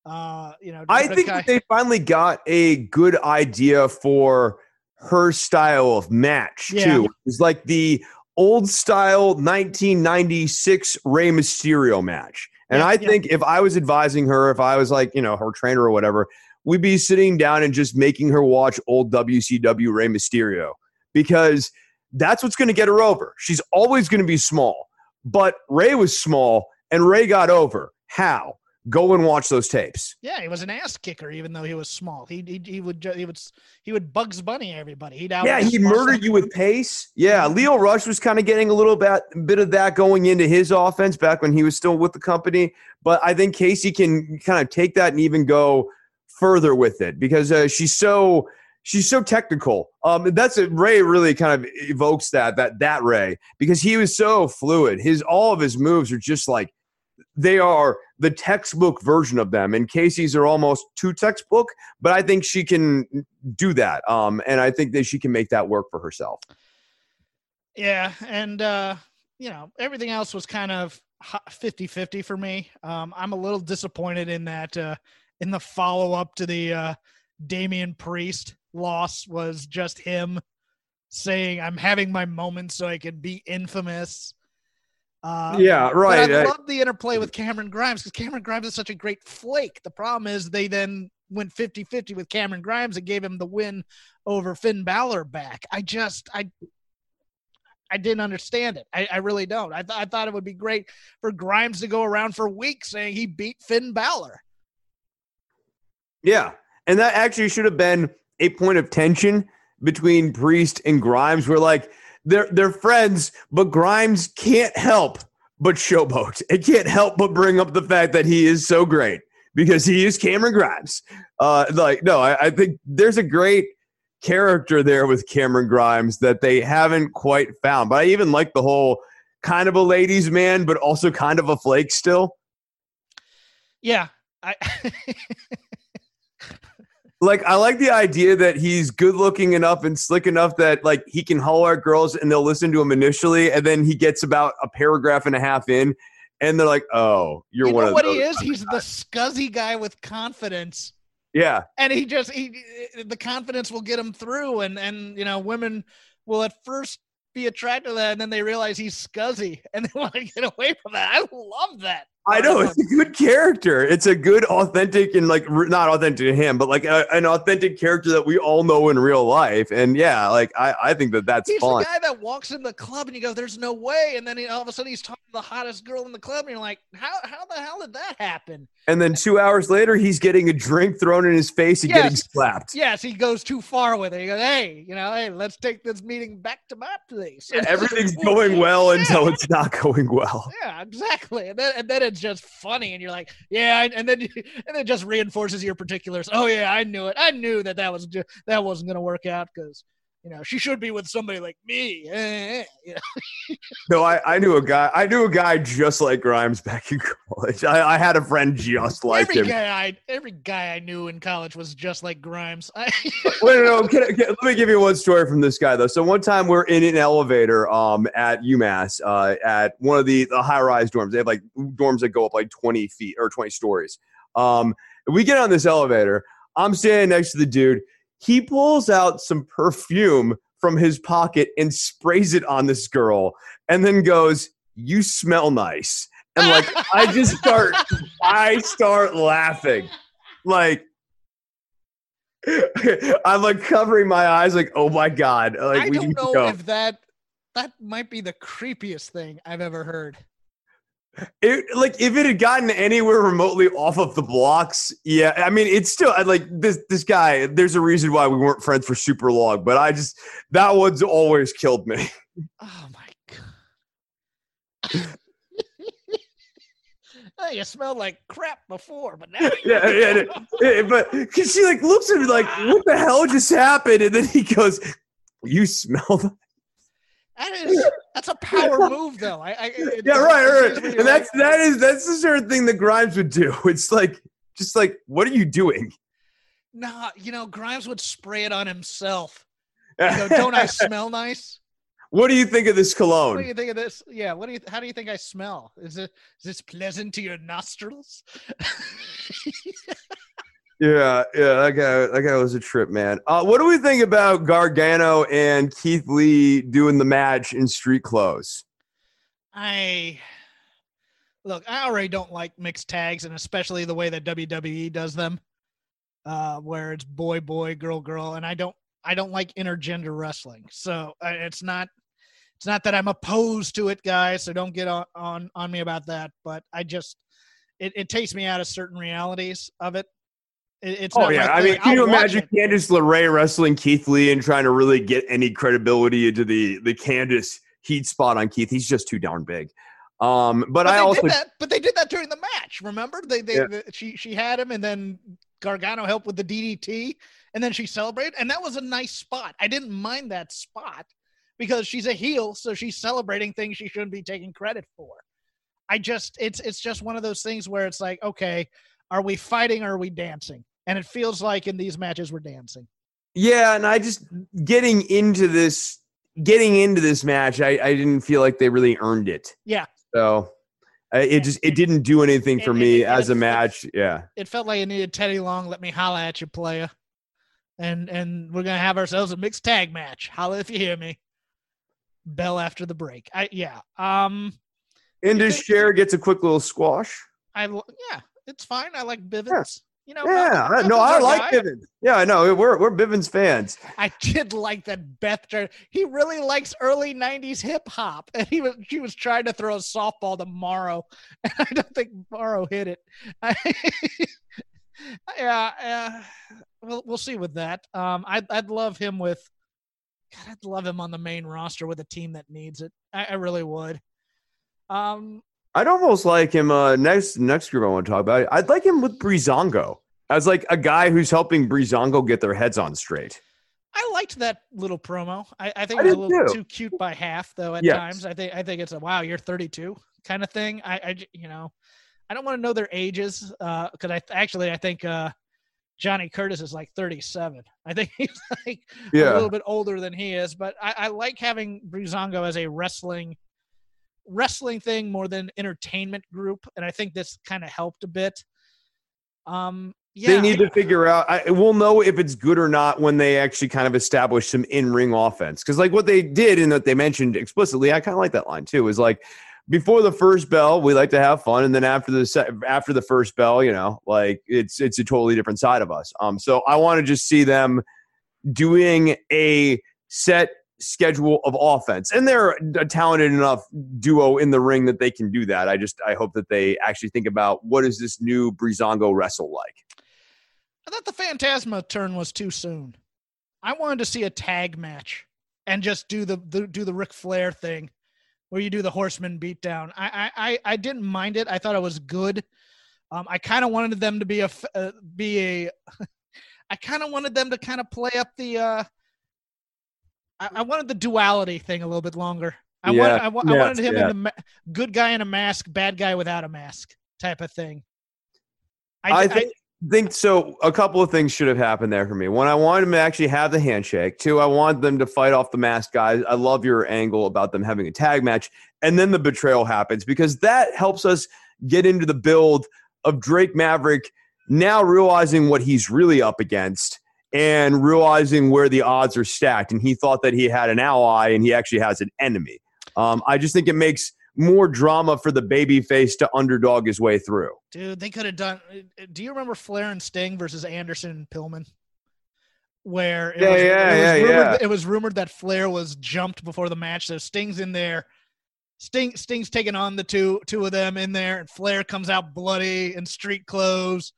Uh, you know, I think Kai- that they finally got a good idea for her style of match Yeah. too. It's like the old style 1996 Rey Mysterio match. And Yeah, I yeah. think if I was advising her, if I was like, you know, her trainer or whatever, we'd be sitting down and just making her watch old WCW Rey Mysterio because that's what's going to get her over. She's always going to be small, but Rey was small and Rey got over. How? Go and watch those tapes. Yeah, he was an ass kicker, even though he was small. He he, he would he would he would Bugs Bunny everybody. He'd out Yeah, he'd murder you with pace. Yeah, Lio Rush was kind of getting a little bit bit of that going into his offense back when he was still with the company. But I think Kacy can kind of take that and even go further with it because uh, she's so she's so technical. Um, that's it. Rey really kind of evokes that that that Rey because he was so fluid. His all of his moves are just like they are the textbook version of them, and Kacy's are almost too textbook. But I think she can do that, um, and I think that she can make that work for herself. Yeah, and uh, you know, everything else was kind of ho- 50-50 for me. Um, I'm a little disappointed in that uh in the follow-up to the uh Damian Priest loss was just him saying I'm having my moment so I can be infamous. Uh, yeah, right. I I- love the interplay with Cameron Grimes because Cameron Grimes is such a great flake. The problem is they then went 50 50 with Cameron Grimes and gave him the win over Finn Balor back. I just, I, I didn't understand it. I, I really don't. I, th- I thought it would be great for Grimes to go around for weeks saying he beat Finn Balor. Yeah. And that actually should have been a point of tension between Priest and Grimes where like they're they're friends, but Grimes can't help but showboat. It can't help but bring up the fact that he is so great because he is Cameron Grimes. Uh like no, I, I think there's a great character there with Cameron Grimes that they haven't quite found. But I even like the whole kind of a ladies man, but also kind of a flake still. Yeah. I, like I like the idea that he's good looking enough and slick enough that like he can holler at girls and they'll listen to him initially, and then he gets about a paragraph and a half in, and they're like, "Oh, you're you one know of what those." he is? He's the scuzzy guy with confidence. Yeah, and he just he the confidence will get him through and and you know women will at first be attracted to that and then they realize he's scuzzy and they want to get away from that i love that I know it's a good character. It's a good, authentic, and like not authentic to him, but like a, an authentic character that we all know in real life. And yeah, like I, I think that that's he's fun. the guy that walks in the club and you go there's no way and then he, all of a sudden he's talking to the hottest girl in the club and you're like how how the hell did that happen And then two hours later, he's getting a drink thrown in his face and getting slapped. yes he goes too far with it he goes hey you know hey let's take this meeting back to my place Everything's going well until it's not going well. Yeah, exactly. And then and then it's just funny, and you're like, yeah, and then and it just reinforces your particulars. Oh yeah, I knew it. I knew that that was ju- that wasn't gonna work out because you know she should be with somebody like me. Eh, eh, you know? No, I, I knew a guy. I knew a guy just like Grimes back in college. I, I had a friend just like every him. guy I every guy I knew in college was just like Grimes. I, Wait, no, no. Can, I- can- let me give you one story from this guy though. So one time we're in an elevator um at UMass uh at one of the the high rise dorms. They have like dorms that go up like twenty feet or twenty stories. Um, we get on this elevator. I'm standing next to the dude. He pulls out some perfume from his pocket and sprays it on this girl, and then goes, "You smell nice." And like I just start, I start laughing, like. I'm like covering my eyes, like, oh my god! Like I we don't know go. if that that might be the creepiest thing I've ever heard. It, like if it had gotten anywhere remotely off of the blocks, yeah. I mean, it's still like this this guy. There's a reason why we weren't friends for super long, but I just that one's always killed me. Oh my god. Oh, you smelled like crap before, but now yeah, yeah, yeah, but cause she like looks at me like, what the hell just happened? And then he goes, "You smell." That?" Is that's a power move, though. I, I Yeah, right, right. And you're that's that is that's the sort of thing that Grimes would do. It's like just like, what are you doing? nah. You know, Grimes would spray it on himself. You know, don't I smell nice? what do you think of this cologne? What do you think of this? Yeah. What do you? How do you think I smell? Is it is this pleasant to your nostrils? Yeah, yeah, that guy, that guy was a trip, man. Uh, what do we think about Gargano and Keith Lee doing the match in street clothes? I look. I already don't like mixed tags, and especially the way that WWE does them, uh, where it's boy boy, girl girl, and I don't. I don't like intergender wrestling, so it's not. It's not that I'm opposed to it, guys. So don't get on on, on me about that. But I just, it, it takes me out of certain realities of it. It- it's Oh yeah, I mean, can you I'll watch imagine it. Candice LeRae wrestling Keith Lee and trying to really get any credibility into the the Candice heat spot on Keith? He's just too darn big. Um, but, But I also did that. But they did that during the match. Remember, they they Yeah. the- she she had him, and then Gargano helped with the DDT, and then she celebrated, and that was a nice spot. I didn't mind that spot because she's a heel, so she's celebrating things she shouldn't be taking credit for. I just it's it's just one of those things where it's like, okay, are we fighting or are we dancing? And it feels like in these matches we're dancing. Yeah, and I just getting into this getting into this match, I, I didn't feel like they really earned it. Yeah. So uh, it just it didn't do anything for And- me and- and as a match. Yeah. It felt like it needed Teddy Long. Let me holla at you, player. And and we're gonna have ourselves a mixed tag match. Holla if you hear me. Bell after the break. I yeah. Um. Indus Sher gets a quick little squash. I yeah. It's fine. I like Bivens. You know. Yeah, Bivens no, I like guy. Bivens. Yeah, I know. We're we're Bivens fans. I did like that Beth. He really likes early '90s hip hop, and he was she was trying to throw a softball to Mauro, and I don't think Mauro hit it. yeah, uh, we'll we'll see with that. Um, I'd I'd love him with. God, I'd love him on the main roster with a team that needs it. I, I really would. Um, I'd almost like him. Uh, next next group I want to talk about. I'd like him with Breezango as like a guy who's helping Breezango get their heads on straight. I liked that little promo. I, I think I it was a little too. too cute by half, though. At Yes. times, I think I think it's a wow, you're 32 kind of thing. I, you know, I don't want to know their ages because I actually I think uh, Johnny Curtis is like 37. I think he's like a little bit older than he is, but I, I like having Breezango as a wrestling wrestling thing more than entertainment group, and I think this kind of helped a bit. Um, yeah, They need to figure out. I, we'll know if it's good or not when they actually kind of establish some in-ring offense. Because like what they did and that they mentioned explicitly, I kind of like that line too. Is like before the first bell, we like to have fun, and then after the se- after the first bell, you know, like it's it's a totally different side of us. Um, so I want to just see them doing a set schedule of offense, and they're a talented enough duo in the ring that they can do that. I just I hope that they actually think about what is this new Breezango wrestle like. I thought the Fantasma turn was too soon. I wanted to see a tag match and just do the, the do the Ric Flair thing, where you do the Horseman beatdown. I I I, didn't mind it. I thought it was good. Um, I kind of wanted them to be a uh, be a. I kind of wanted them to kind of play up the. Uh, I, I wanted the duality thing a little bit longer. I Yeah, wanted I, I yeah, wanted him yeah. in the ma- good guy in a mask, bad guy without a mask type of thing. I think think so. A couple of things should have happened there for me. One, I wanted them to actually have the handshake. Two, I wanted them to fight off the mask guys. I love your angle about them having a tag match, and then the betrayal happens because that helps us get into the build of Drake Maverick now realizing what he's really up against and realizing where the odds are stacked. And he thought that he had an ally, and he actually has an enemy. Um, I just think it makes more drama for the baby face to underdog his way through. Dude, they could have done. Do you remember Flair and Sting versus Anderson and Pillman? Where it Yeah, was, yeah, it was yeah, rumored, yeah. It was rumored that Flair was jumped before the match, so Sting's in there. Sting Sting's taking on the two two of them in there, and Flair comes out bloody in street clothes.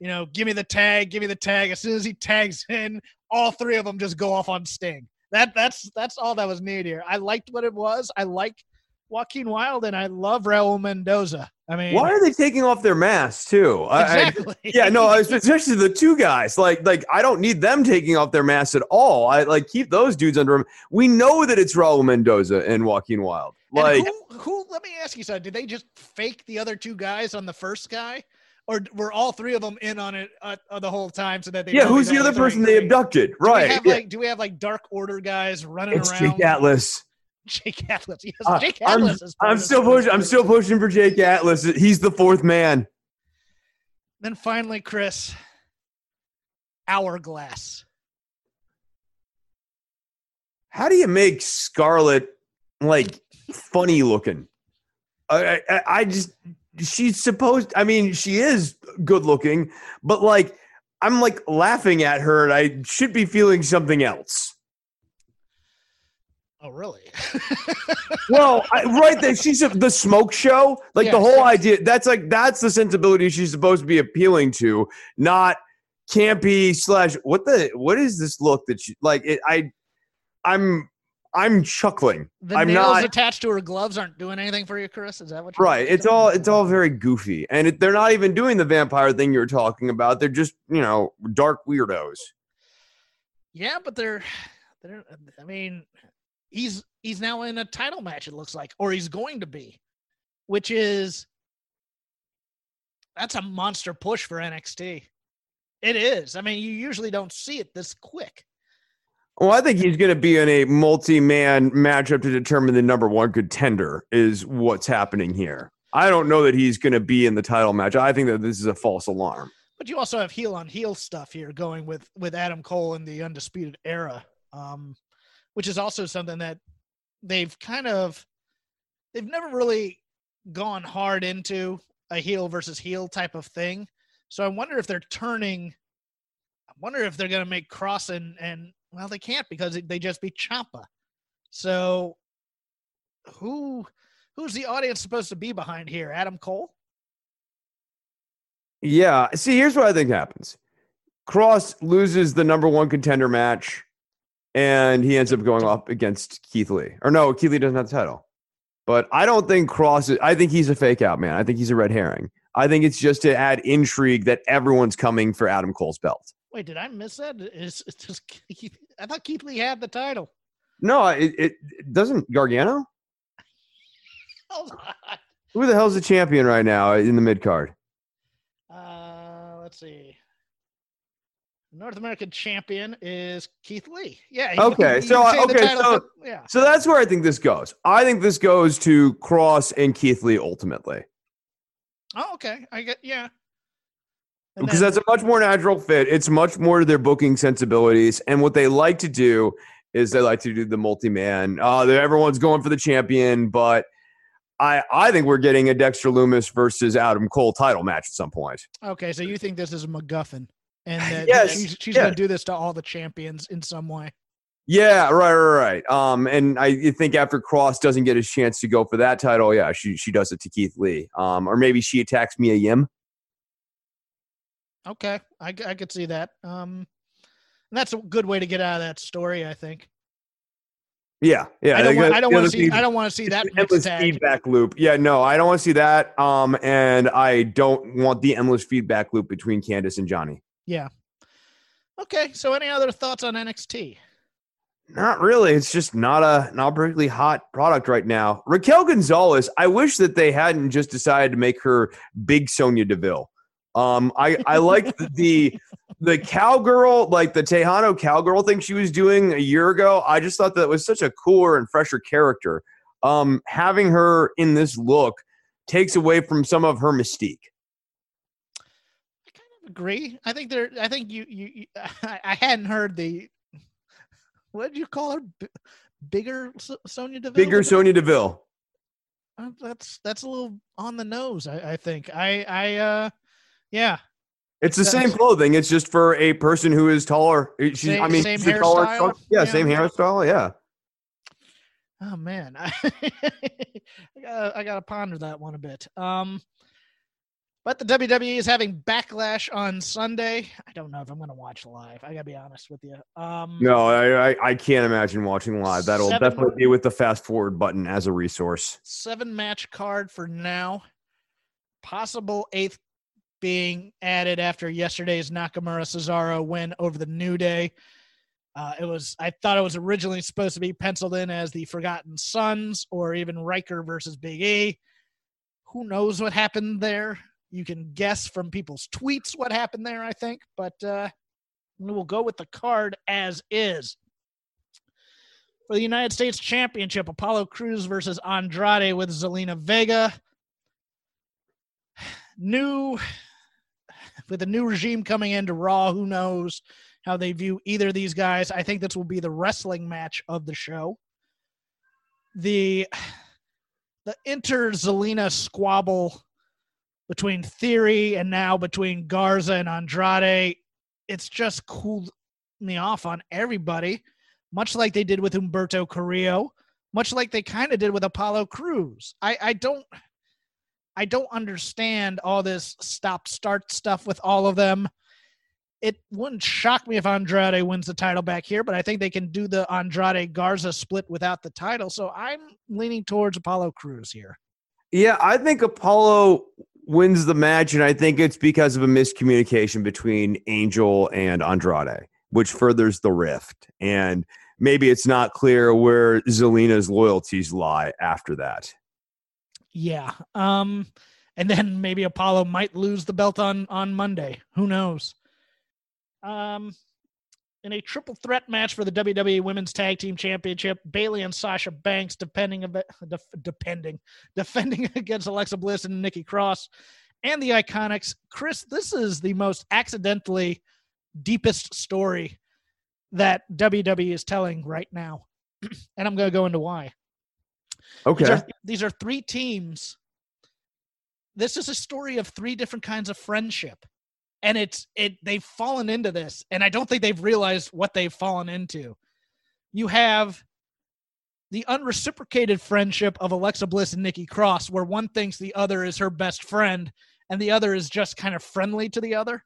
You know, give me the tag, give me the tag. As soon as he tags in, all three of them just go off on Sting. That that's that's all that was needed here. I liked what it was. I like Joaquin Wilde and I love Raul Mendoza. I mean, Why are they taking off their masks too? I- I- exactly? yeah, no, especially the two guys. Like, like I don't need them taking off their masks at all. I like keep those dudes under them. We know that it's Raul Mendoza and Joaquin Wilde. Like, who, who? Let me ask you something. Did they just fake the other two guys on the first guy, or were all three of them in on it uh, uh, the whole time so that they? yeah, who's the other person they abducted? Do we Right. have yeah. like, do we have like Dark Order guys running It's around? Jake Atlas. Jake Atlas. Yes, Uh, Jake I'm, Atlas is. I'm still pushing. I'm still pushing for Jake Atlas. He's the fourth man. Then finally, Chris. Hourglass. How do you make Scarlett like funny looking? I, I, I just she's supposed. I mean, she is good looking, but like I'm like laughing at her, and I should be feeling something else. Oh, really? Well, I, right there, she's a, the smoke show. Like the whole idea. That's like that's the sensibility she's supposed to be appealing to, not campy slash what the what is this look that she like? It, I, I'm I'm chuckling. the I'm nails not- attached to her gloves aren't doing anything for you, Chris. Is that what? you're Right. It's all it's all very goofy, and it, they're not even doing the vampire thing you were talking about. They're just you know dark weirdos. Yeah, but they're they're. I mean, he's he's now in a title match. It looks like, or he's going to be, which is that's a monster push for NXT. It is. I mean, you usually don't see it this quick. Well, I think he's going to be in a multi-man matchup to determine the number one contender. Is what's happening here. I don't know that he's going to be in the title match. I think that this is a false alarm. But you also have heel on heel stuff here going with with Adam Cole in the Undisputed Era, um, which is also something that they've kind of they've never really gone hard into a heel versus heel type of thing. So I wonder if they're turning. I wonder if they're going to make Kross and and well they can't because they just beat Ciampa. So who who's the audience supposed to be behind here? Adam Cole. Yeah. See, here's what I think happens. Kross loses the number one contender match, and he ends up going up against Keith Lee. Or no, Keith Lee doesn't have the title. But I don't think Kross. Is, I think he's a fake out man. I think he's a red herring. I think it's just to add intrigue that everyone's coming for Adam Cole's belt. Wait, did I miss that? Is, just Keith, I thought Keith Lee had the title. No, it, it, it doesn't. Gargano. Hold on. Who the hell's the champion right now in the mid card? Uh, let's see. North American champion is Keith Lee. Yeah. Okay, so, okay, so- for- yeah. So that's where I think this goes. I think this goes to Kross and Keith Lee ultimately. Oh, okay. I get yeah. And because that's a much more natural fit. It's much more to their booking sensibilities, and what they like to do is they like to do the multi-man. Uh, everyone's going for the champion, but I I think we're getting a Dexter Lumis versus Adam Cole title match at some point. okay. So you think this is a MacGuffin, and that Yes, she's, she's yeah. going to do this to all the champions in some way. Yeah, right, right, right. Um, and I think after Kross doesn't get his chance to go for that title, yeah, she she does it to Keith Lee. Um, or maybe she attacks Mia Yim. Okay, I, I could see that. Um, and that's a good way to get out of that story. I think. Yeah, yeah. I don't want. I don't want to see. I don't want to see that It's an mixed endless tag. feedback loop. Yeah, no, I don't want to see that. Um, and I don't want the endless feedback loop between Candice and Johnny. Yeah. Okay. So, any other thoughts on NXT? Not really. It's just not a not particularly hot product right now. Raquel Gonzalez. I wish that they hadn't just decided to make her big Sonya Deville. Um, I I liked the, the cowgirl, like the Tejano cowgirl thing she was doing a year ago. I just thought that was such a cooler and fresher character. Um, having her in this look takes away from some of her mystique. I kind of agree. I think there. I think you. You. you I, I hadn't heard the. What did you call her? B- bigger S- Sonya Deville. Bigger Sonya Deville. Uh, that's that's a little on the nose. I, I think. I. I. uh Yeah. It's the same clothing. It's just for a person who is taller. She's, Same- I mean, same a taller, yeah, Yeah. same hairstyle. Yeah. Oh man. I gotta, I gotta ponder that one a bit. Um. But the WWE is having backlash on Sunday. I don't know if I'm going to watch live. I got to be honest with you. Um, No, I, I I can't imagine watching live. That'll Seven- definitely be with the fast forward button as a resource. seven match card for now. Possible eighth being added after yesterday's Nakamura Cesaro win over the New Day. Uh, it was I thought it was originally supposed to be penciled in as the Forgotten Sons or even Ryker versus Big E. Who knows what happened there? You can guess from people's tweets what happened there, I think, but uh, we will go with the card as is. For the United States Championship, Apollo Crews versus Andrade with Zelina Vega. New with a new regime coming into Raw, who knows how they view either of these guys. I think this will be the wrestling match of the show. The the inter Zelina squabble between Theory and now between Garza and Andrade, it's just cooled me off on everybody much like they did with Humberto Carrillo, much like they kind of did with Apollo Crews. I, I don't I don't understand all this stop start stuff with all of them. It wouldn't shock me if Andrade wins the title back here, but I think they can do the Andrade Garza split without the title. So I'm leaning towards Apollo Crews here. Yeah, I think Apollo wins the match, and I think it's because of a miscommunication between Angel and Andrade, which furthers the rift. And maybe it's not clear where Zelina's loyalties lie after that. Yeah. Um and then maybe Apollo might lose the belt on on Monday. Who knows? Um in a triple threat match for the WWE Women's Tag Team Championship, Bayley and Sasha Banks depending of def, depending defending against Alexa Bliss and Nikki Cross and the Iconics. Chris, this is the most accidentally deepest story that WWE is telling right now. and I'm going to go into why. Okay. These are, these are three teams. This is a story of three different kinds of friendship. And it's it they've fallen into this, and I don't think they've realized what they've fallen into. You have the unreciprocated friendship of Alexa Bliss and Nikki Cross, where one thinks the other is her best friend, and the other is just kind of friendly to the other.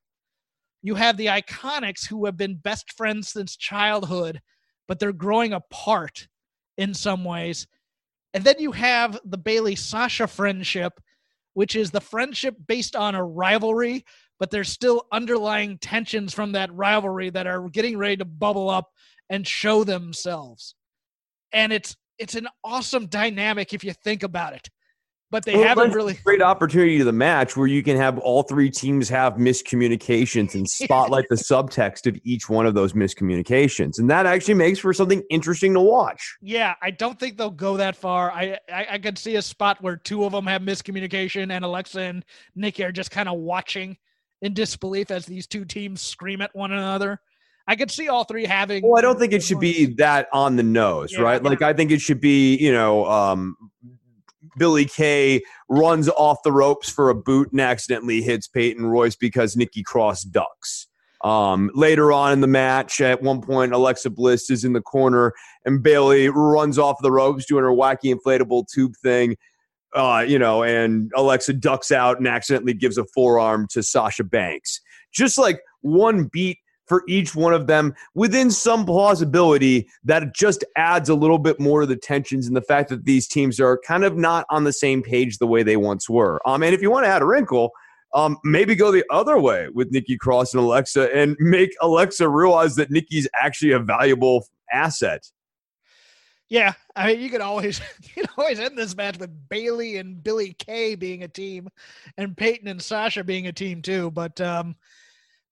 You have the iconics who have been best friends since childhood, but they're growing apart in some ways. And then you have the Bayley Sasha friendship, which is the friendship based on a rivalry, but there's still underlying tensions from that rivalry that are getting ready to bubble up and show themselves. And it's it's an awesome dynamic if you think about it. But they Well, haven't really a great opportunity to the match where you can have all three teams have miscommunications and spotlight the subtext of each one of those miscommunications, and that actually makes for something interesting to watch. Yeah, I don't think they'll go that far. I, I I could see a spot where two of them have miscommunication, and Alexa and Nikki are just kind of watching in disbelief as these two teams scream at one another. I could see all three having. Well, I don't think it should be that on the nose, Yeah, right? yeah. Like I think it should be, you know, um, Billy Kay runs off the ropes for a boot and accidentally hits Peyton Royce because Nikki Cross ducks. Um, later on in the match, at one point, Alexa Bliss is in the corner and Bayley runs off the ropes doing her wacky inflatable tube thing. Uh, you know, and Alexa ducks out and accidentally gives a forearm to Sasha Banks. Just like one beat for each one of them within some plausibility that just adds a little bit more to the tensions and the fact that these teams are kind of not on the same page the way they once were. Um, and if you want to add a wrinkle, um, maybe go the other way with Nikki Cross and Alexa and make Alexa realize that Nikki's actually a valuable asset. Yeah, I mean, you could always you could always end this match with Bayley and Billy Kay being a team, and Peyton and Sasha being a team too. But um,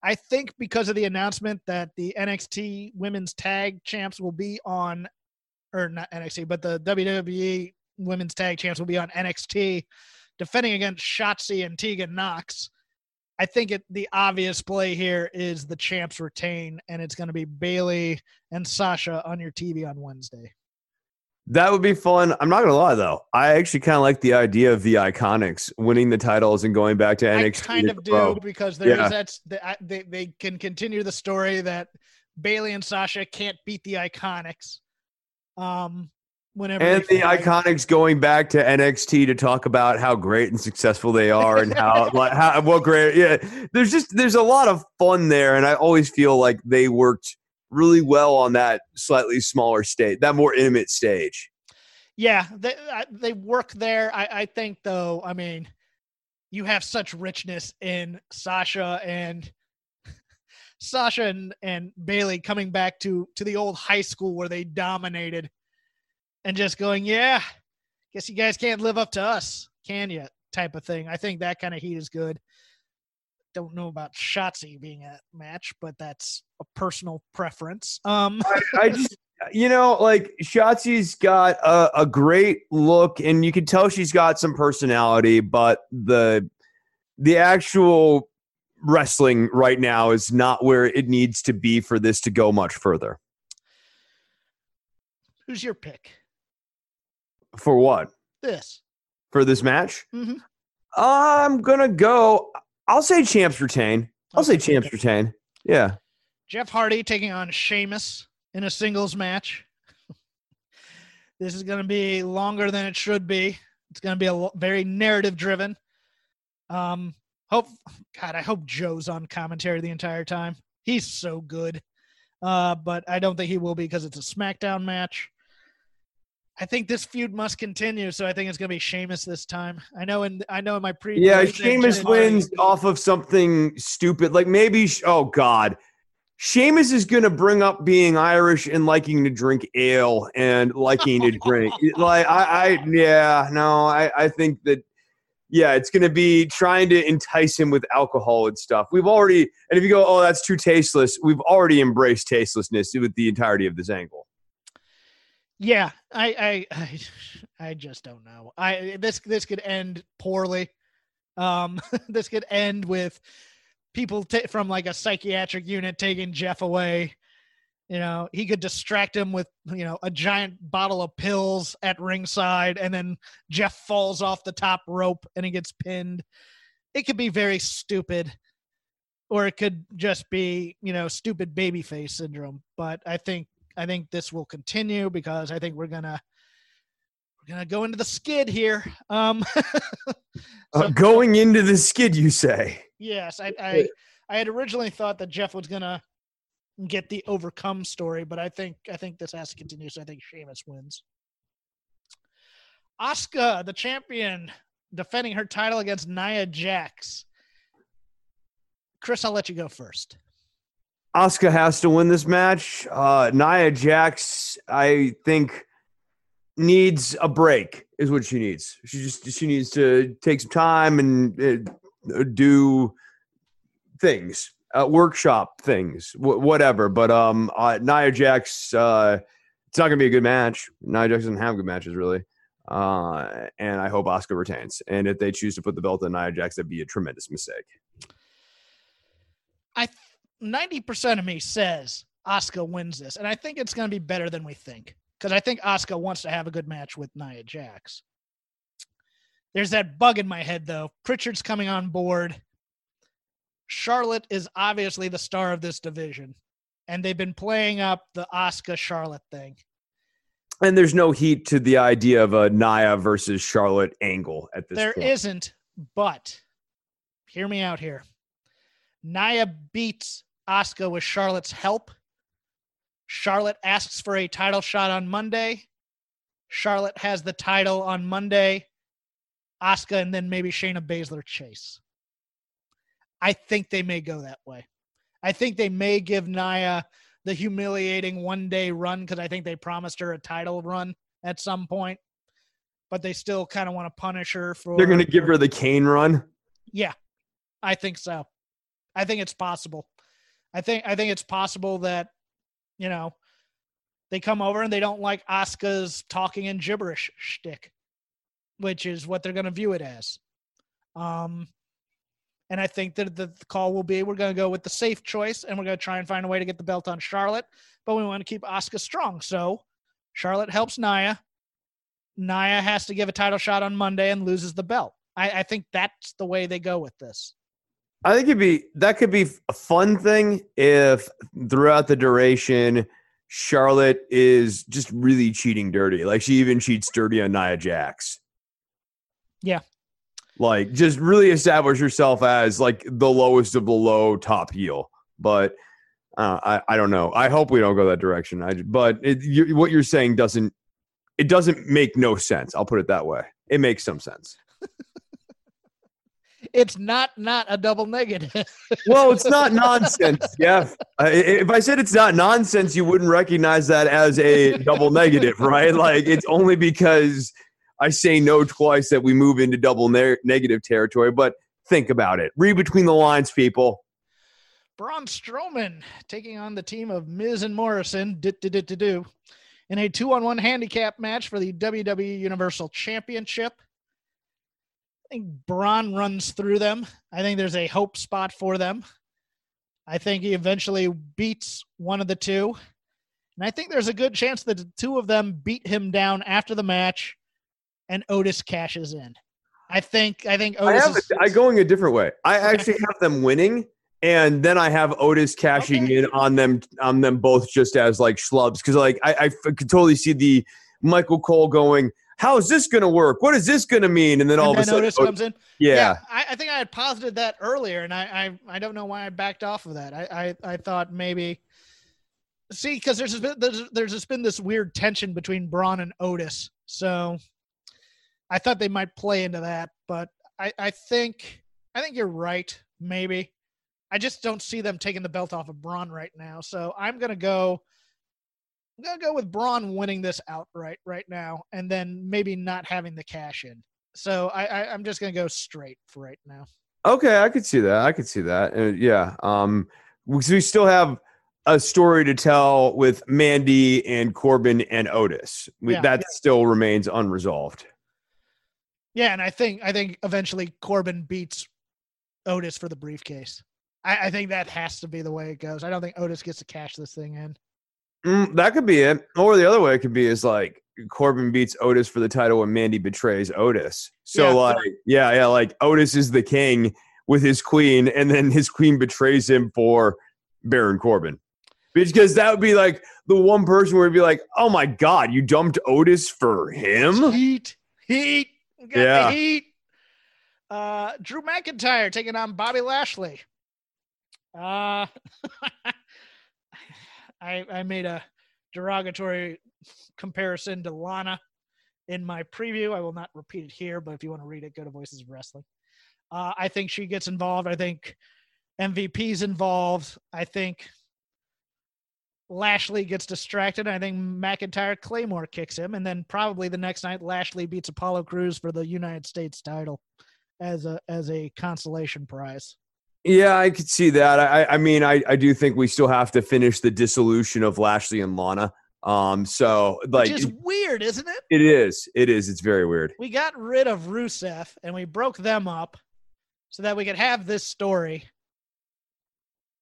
I think because of the announcement that the NXT Women's Tag Champs will be on, or not NXT, but the WWE Women's Tag Champs will be on NXT, defending against Shotzi and Tegan Nox. I think it the obvious play here is the champs retain, and it's going to be Bayley and Sasha on your TV on Wednesday. That would be fun. I'm not gonna lie though. I actually kind of like the idea of the Iconics winning the titles and going back to NXT. I kind of do because there is Yeah. that's the, I- they they can continue the story that Bayley and Sasha can't beat the Iconics. Um, Whenever and the fight. iconics going back to NXT to talk about how great and successful they are and how like how what great yeah there's just there's a lot of fun there and I always feel like they worked really well on that slightly smaller stage that more intimate stage Yeah, they they work there. I, I think though. I mean, you have such richness in Sasha and Sasha and, and Bayley coming back to to the old high school where they dominated, and just going, yeah, guess you guys can't live up to us, can you? Type of thing. I think that kind of heat is good. Don't know about Shotzi being a match, but that's a personal preference. Um, I just you know like Shotzi's got a, a great look and you can tell she's got some personality but the the actual wrestling right now is not where it needs to be for this to go much further who's your pick? for what This. for this match Mhm. i'm gonna go i'll say champs retain i'll say champs retain yeah Jeff Hardy taking on Sheamus in a singles match. this is going to be longer than it should be. It's going to be a lo- very narrative driven. Um, hope God, I hope Joe's on commentary the entire time. He's so good. Uh, but I don't think he will be because it's a SmackDown match. I think this feud must continue, so I think it's going to be Sheamus this time. I know in I know in my pre yeah Sheamus wins off of something stupid like maybe oh god Sheamus is going to bring up being Irish and liking to drink ale and liking to drink. Like I, I yeah, no, I, I think that yeah, it's going to be trying to entice him with alcohol and stuff. We've already, and if you go, oh, that's too tasteless, we've already embraced tastelessness with the entirety of this angle. Yeah, I, I, I, I just don't know. I this this could end poorly. Um, this could end with people ta from like a psychiatric unit taking Jeff away. You know, he could distract him with you know a giant bottle of pills at ringside, and then Jeff falls off the top rope and he gets pinned. It could be very stupid, or it could just be you know stupid babyface syndrome. But I think I think this will continue because I think we're gonna we're gonna go into the skid here. Um, Uh, going into the skid, you say? yes, I, I I had originally thought that Jeff was gonna get the overcome story, but I think I think this has to continue. So I think Sheamus wins. Asuka, the champion, defending her title against Nia Jax. Chris, I'll let you go first. Asuka has to win this match. Uh, Nia Jax, I think, needs a break. Is what she needs. She just she needs to take some time and uh, do things, uh, workshop things, wh- whatever. But um, uh, Nia Jax, uh, it's not gonna be a good match. Nia Jax doesn't have good matches really. Uh, and I hope Asuka retains. And if they choose to put the belt on Nia Jax, that'd be a tremendous mistake. I ninety percent of me says Asuka wins this, and I think it's going to be better than we think because I think Asuka wants to have a good match with Nia Jax. There's that bug in my head though. Prichard's coming on board. Charlotte is obviously the star of this division, and they've been playing up the Asuka Charlotte thing. And there's no heat to the idea of a Nia versus Charlotte angle at this There not but hear me out here. Nia beats Asuka with Charlotte's help. Charlotte asks for a title shot on Monday. Charlotte has the title on Monday. Asuka and then maybe Shayna Baszler chase. I think they may go that way. I think they may give Nia the humiliating one day run because I think they promised her a title run at some point, but they still kind of want to punish her for. They're going to give her the cane run. Yeah, I think so. I think it's possible. I think I think it's possible that you know they come over and they don't like Asuka's talking and gibberish shtick, which is what they're going to view it as. Um, and I think that the call will be we're going to go with the safe choice and we're going to try and find a way to get the belt on Charlotte, but we want to keep Asuka strong. So Charlotte helps Nia. Nia has to give a title shot on Monday and loses the belt. I, I think that's the way they go with this. I think it'd be that could be a fun thing if throughout the duration Charlotte is just really cheating dirty. Like she even cheats dirty on Nia Jax. Yeah. Like just really establish yourself as like the lowest of the low top heel. But uh, I I don't know. I hope we don't go that direction. I but it, you, what you're saying doesn't it doesn't make no sense. I'll put it that way. It makes some sense. It's not not a double negative. Well, it's not nonsense. Yeah. Uh, if I said it's not nonsense, you wouldn't recognize that as a double negative, right? Like it's only because I say no twice that we move into double ne- negative territory. But think about it. Read between the lines, people. Braun Strowman taking on the team of Miz and Morrison do, in a two on one handicap match for the WWE Universal Championship. I think Braun runs through them. I think there's a hope spot for them. I think he eventually beats one of the two. And I think there's a good chance that the two of them beat him down after the match and Otis cashes in. I think I think I Otis have is, I going a different way. I actually have them winning, and then I have Otis cashing Okay. in on them on them both just as like schlubs because like I could totally see the Michael Cole going. How is this going to work? What is this going to mean? And then all and of a sudden, comes in. Oh, yeah, I, I think I had posited that earlier, and I, I I don't know why I backed off of that. I I, I thought maybe see because there's, been- there's there's just been this weird tension between Braun and Otis, so I thought they might play into that, but I I think I think you're right. Maybe I just don't see them taking the belt off of Braun right now, so I'm gonna go. I'm gonna go with Braun winning this outright right now, and then maybe not having the cash in. So I, I I'm just gonna go straight for right now. Okay, I could see that. I could see that. Uh, yeah. Um, because we still have a story to tell with Mandy and Corbin and Otis. We, Yeah, that yeah. still remains unresolved. Yeah, and I think I think eventually Corbin beats Otis for the briefcase. I, I think that has to be the way it goes. I don't think Otis gets to cash this thing in. Mm, that could be it. Or the other way it could be is like Corbin beats Otis for the title and Mandy betrays Otis. So Yeah. like, yeah, yeah, like Otis is the king with his queen, and then his queen betrays him for Baron Corbin. Because that would be like the one person where it'd be like, oh my god, you dumped Otis for him? Heat, heat, got Yeah. the heat. Uh, Drew McIntyre taking on Bobby Lashley. Uh, I I made a derogatory comparison to Lana in my preview. I will not repeat it here, but if you want to read it, go to Voices of Wrestling. Uh, I think she gets involved. I think MVP's involved. I think Lashley gets distracted. I think McIntyre Claymore kicks him, and then probably the next night Lashley beats Apollo Crews for the United States title as a as a consolation prize. Yeah, I could see that. I, I mean, I, I do think we still have to finish the dissolution of Lashley and Lana. Um, so like Which is weird, isn't it? it is, it is. It's very weird. We got rid of Rusev and we broke them up so that we could have this story.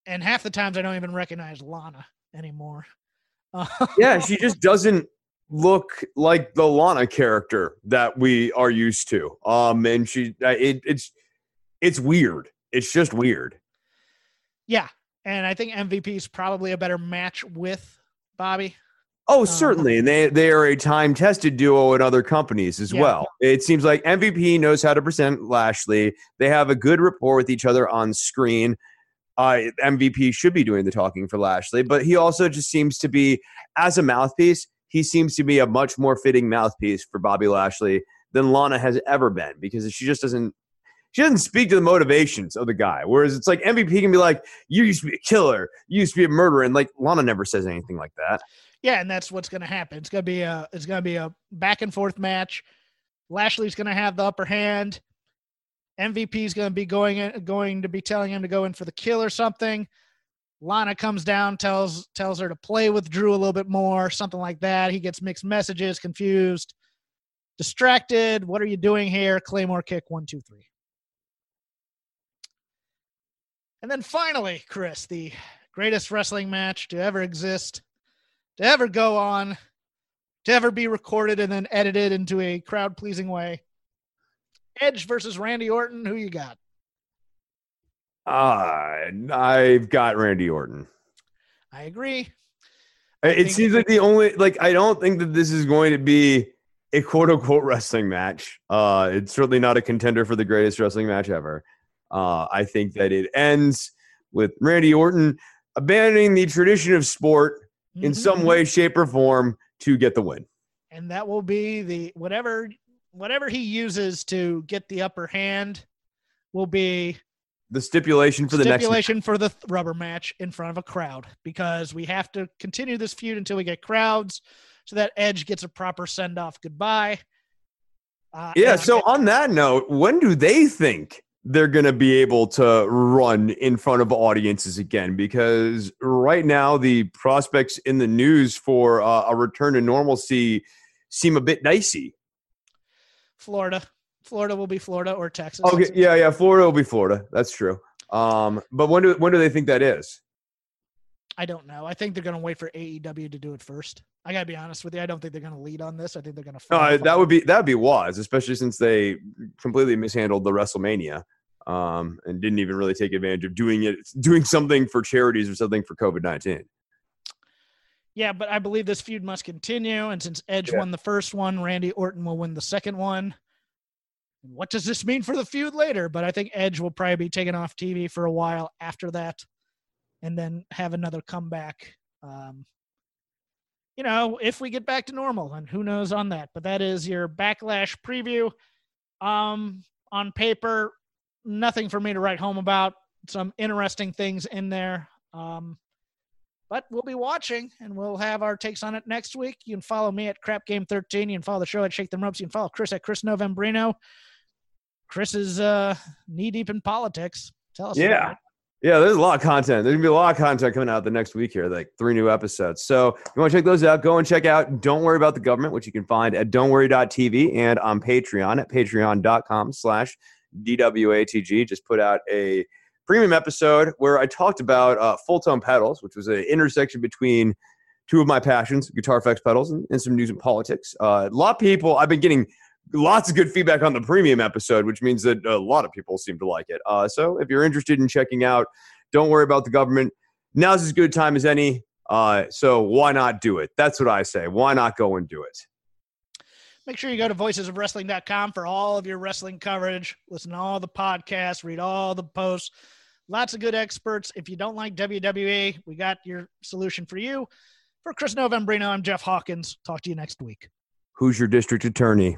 And half the times I don't even recognize Lana anymore. Yeah, she just doesn't look like the Lana character that we are used to. Um, and she, uh, it, it's, it's weird. It's just weird. yeah. And I think MVP is probably a better match with Bobby. Oh, Um, certainly, and they they are a time tested duo in other companies as Yeah. well. It seems like MVP knows how to present Lashley. They have a good rapport with each other on screen. Uh, MVP should be doing the talking for Lashley, but he also just seems to be as a mouthpiece. He seems to be a much more fitting mouthpiece for Bobby Lashley than Lana has ever been because she just doesn't. She doesn't speak to the motivations of the guy. Whereas it's like MVP can be like, "You used to be a killer. You used to be a murderer," and like Lana never says anything like that. Yeah, and that's what's going to happen. It's going to be a it's going to be a back and forth match. Lashley's going to have the upper hand. MVP is going to be going in, going to be telling him to go in for the kill or something. Lana comes down, tells tells her to play with Drew a little bit more, something like that. He gets mixed messages, confused, distracted. What are you doing here? Claymore kick one, two, three. And then finally, Chris, the greatest wrestling match to ever exist to ever go on, to ever be recorded and then edited into a crowd pleasing way. Edge versus Randy Orton. Who you got? Uh, I've got Randy Orton. I agree. It seems like the only like I don't think that this is going to be a quote unquote wrestling match. Uh, it's certainly not a contender for the greatest wrestling match ever. Uh, I think that it ends with Randy Orton abandoning the tradition of sport in Mhm. some way, shape, or form to get the win. and that will be the whatever whatever he uses to get the upper hand will be The stipulation for the next stipulation for the th- rubber match in front of a crowd because we have to continue this feud until we get crowds so that Edge gets a proper send off goodbye. Uh, Yeah. So on that note, when do they think they're going to be able to run in front of audiences again? Because right now, the prospects in the news for uh, a return to normalcy seem a bit dicey. Florida, Florida will be Florida or Texas. Okay. Yeah. Yeah. Florida will be Florida. That's true. Um, but when do when do they think that is? I don't know. I think they're going to wait for AEW to do it first. I got to be honest with you. I don't think they're going to lead on this. I think they're going to. Uh, that would be that would be wise, especially since they completely mishandled the WrestleMania um, and didn't even really take advantage of doing it, doing something for charities or something for COVID nineteen. Yeah, but I believe this feud must continue. And since Edge Yeah. won the first one, Randy Orton will win the second one. What does this mean for the feud later? But I think Edge will probably be taken off TV for a while after that and then have another comeback. Um, you know, if we get back to normal, and who knows on that. But that is your backlash preview. Um, on paper, nothing for me to write home about. Some interesting things in there. Um, but we'll be watching and we'll have our takes on it next week. You can follow me at Crap Game 13. You can follow the show at Shake Them Ropes. You can follow Chris at Chris Novembrino. Chris is uh, knee deep in politics. Tell us. Yeah. Yeah, there's a lot of content. There's gonna be a lot of content coming out the next week here, like three new episodes. So if you want to check those out, go and check out Don't Worry About the Government, which you can find at don'tworry.tv and on Patreon at patreon.com slash DWATG. Just put out a premium episode where I talked about uh, Fulltone pedals, which was an intersection between two of my passions, guitar effects pedals and, and some news and politics. Uh, a lot of people, I've been getting lots of good feedback on the premium episode, which means that a lot of people seem to like it. Uh, so if you're interested in checking out, don't worry about the government. Now's as good a time as any. Uh, so why not do it? That's what I say. Why not go and do it? Make sure you go to voicesofwrestling.com for all of your wrestling coverage. Listen to all the podcasts, read all the posts. Lots of good experts. If you don't like WWE, we got your solution for you. For Chris Novembrino, I'm Jeff Hawkins. Talk to you next week. Who's your district attorney?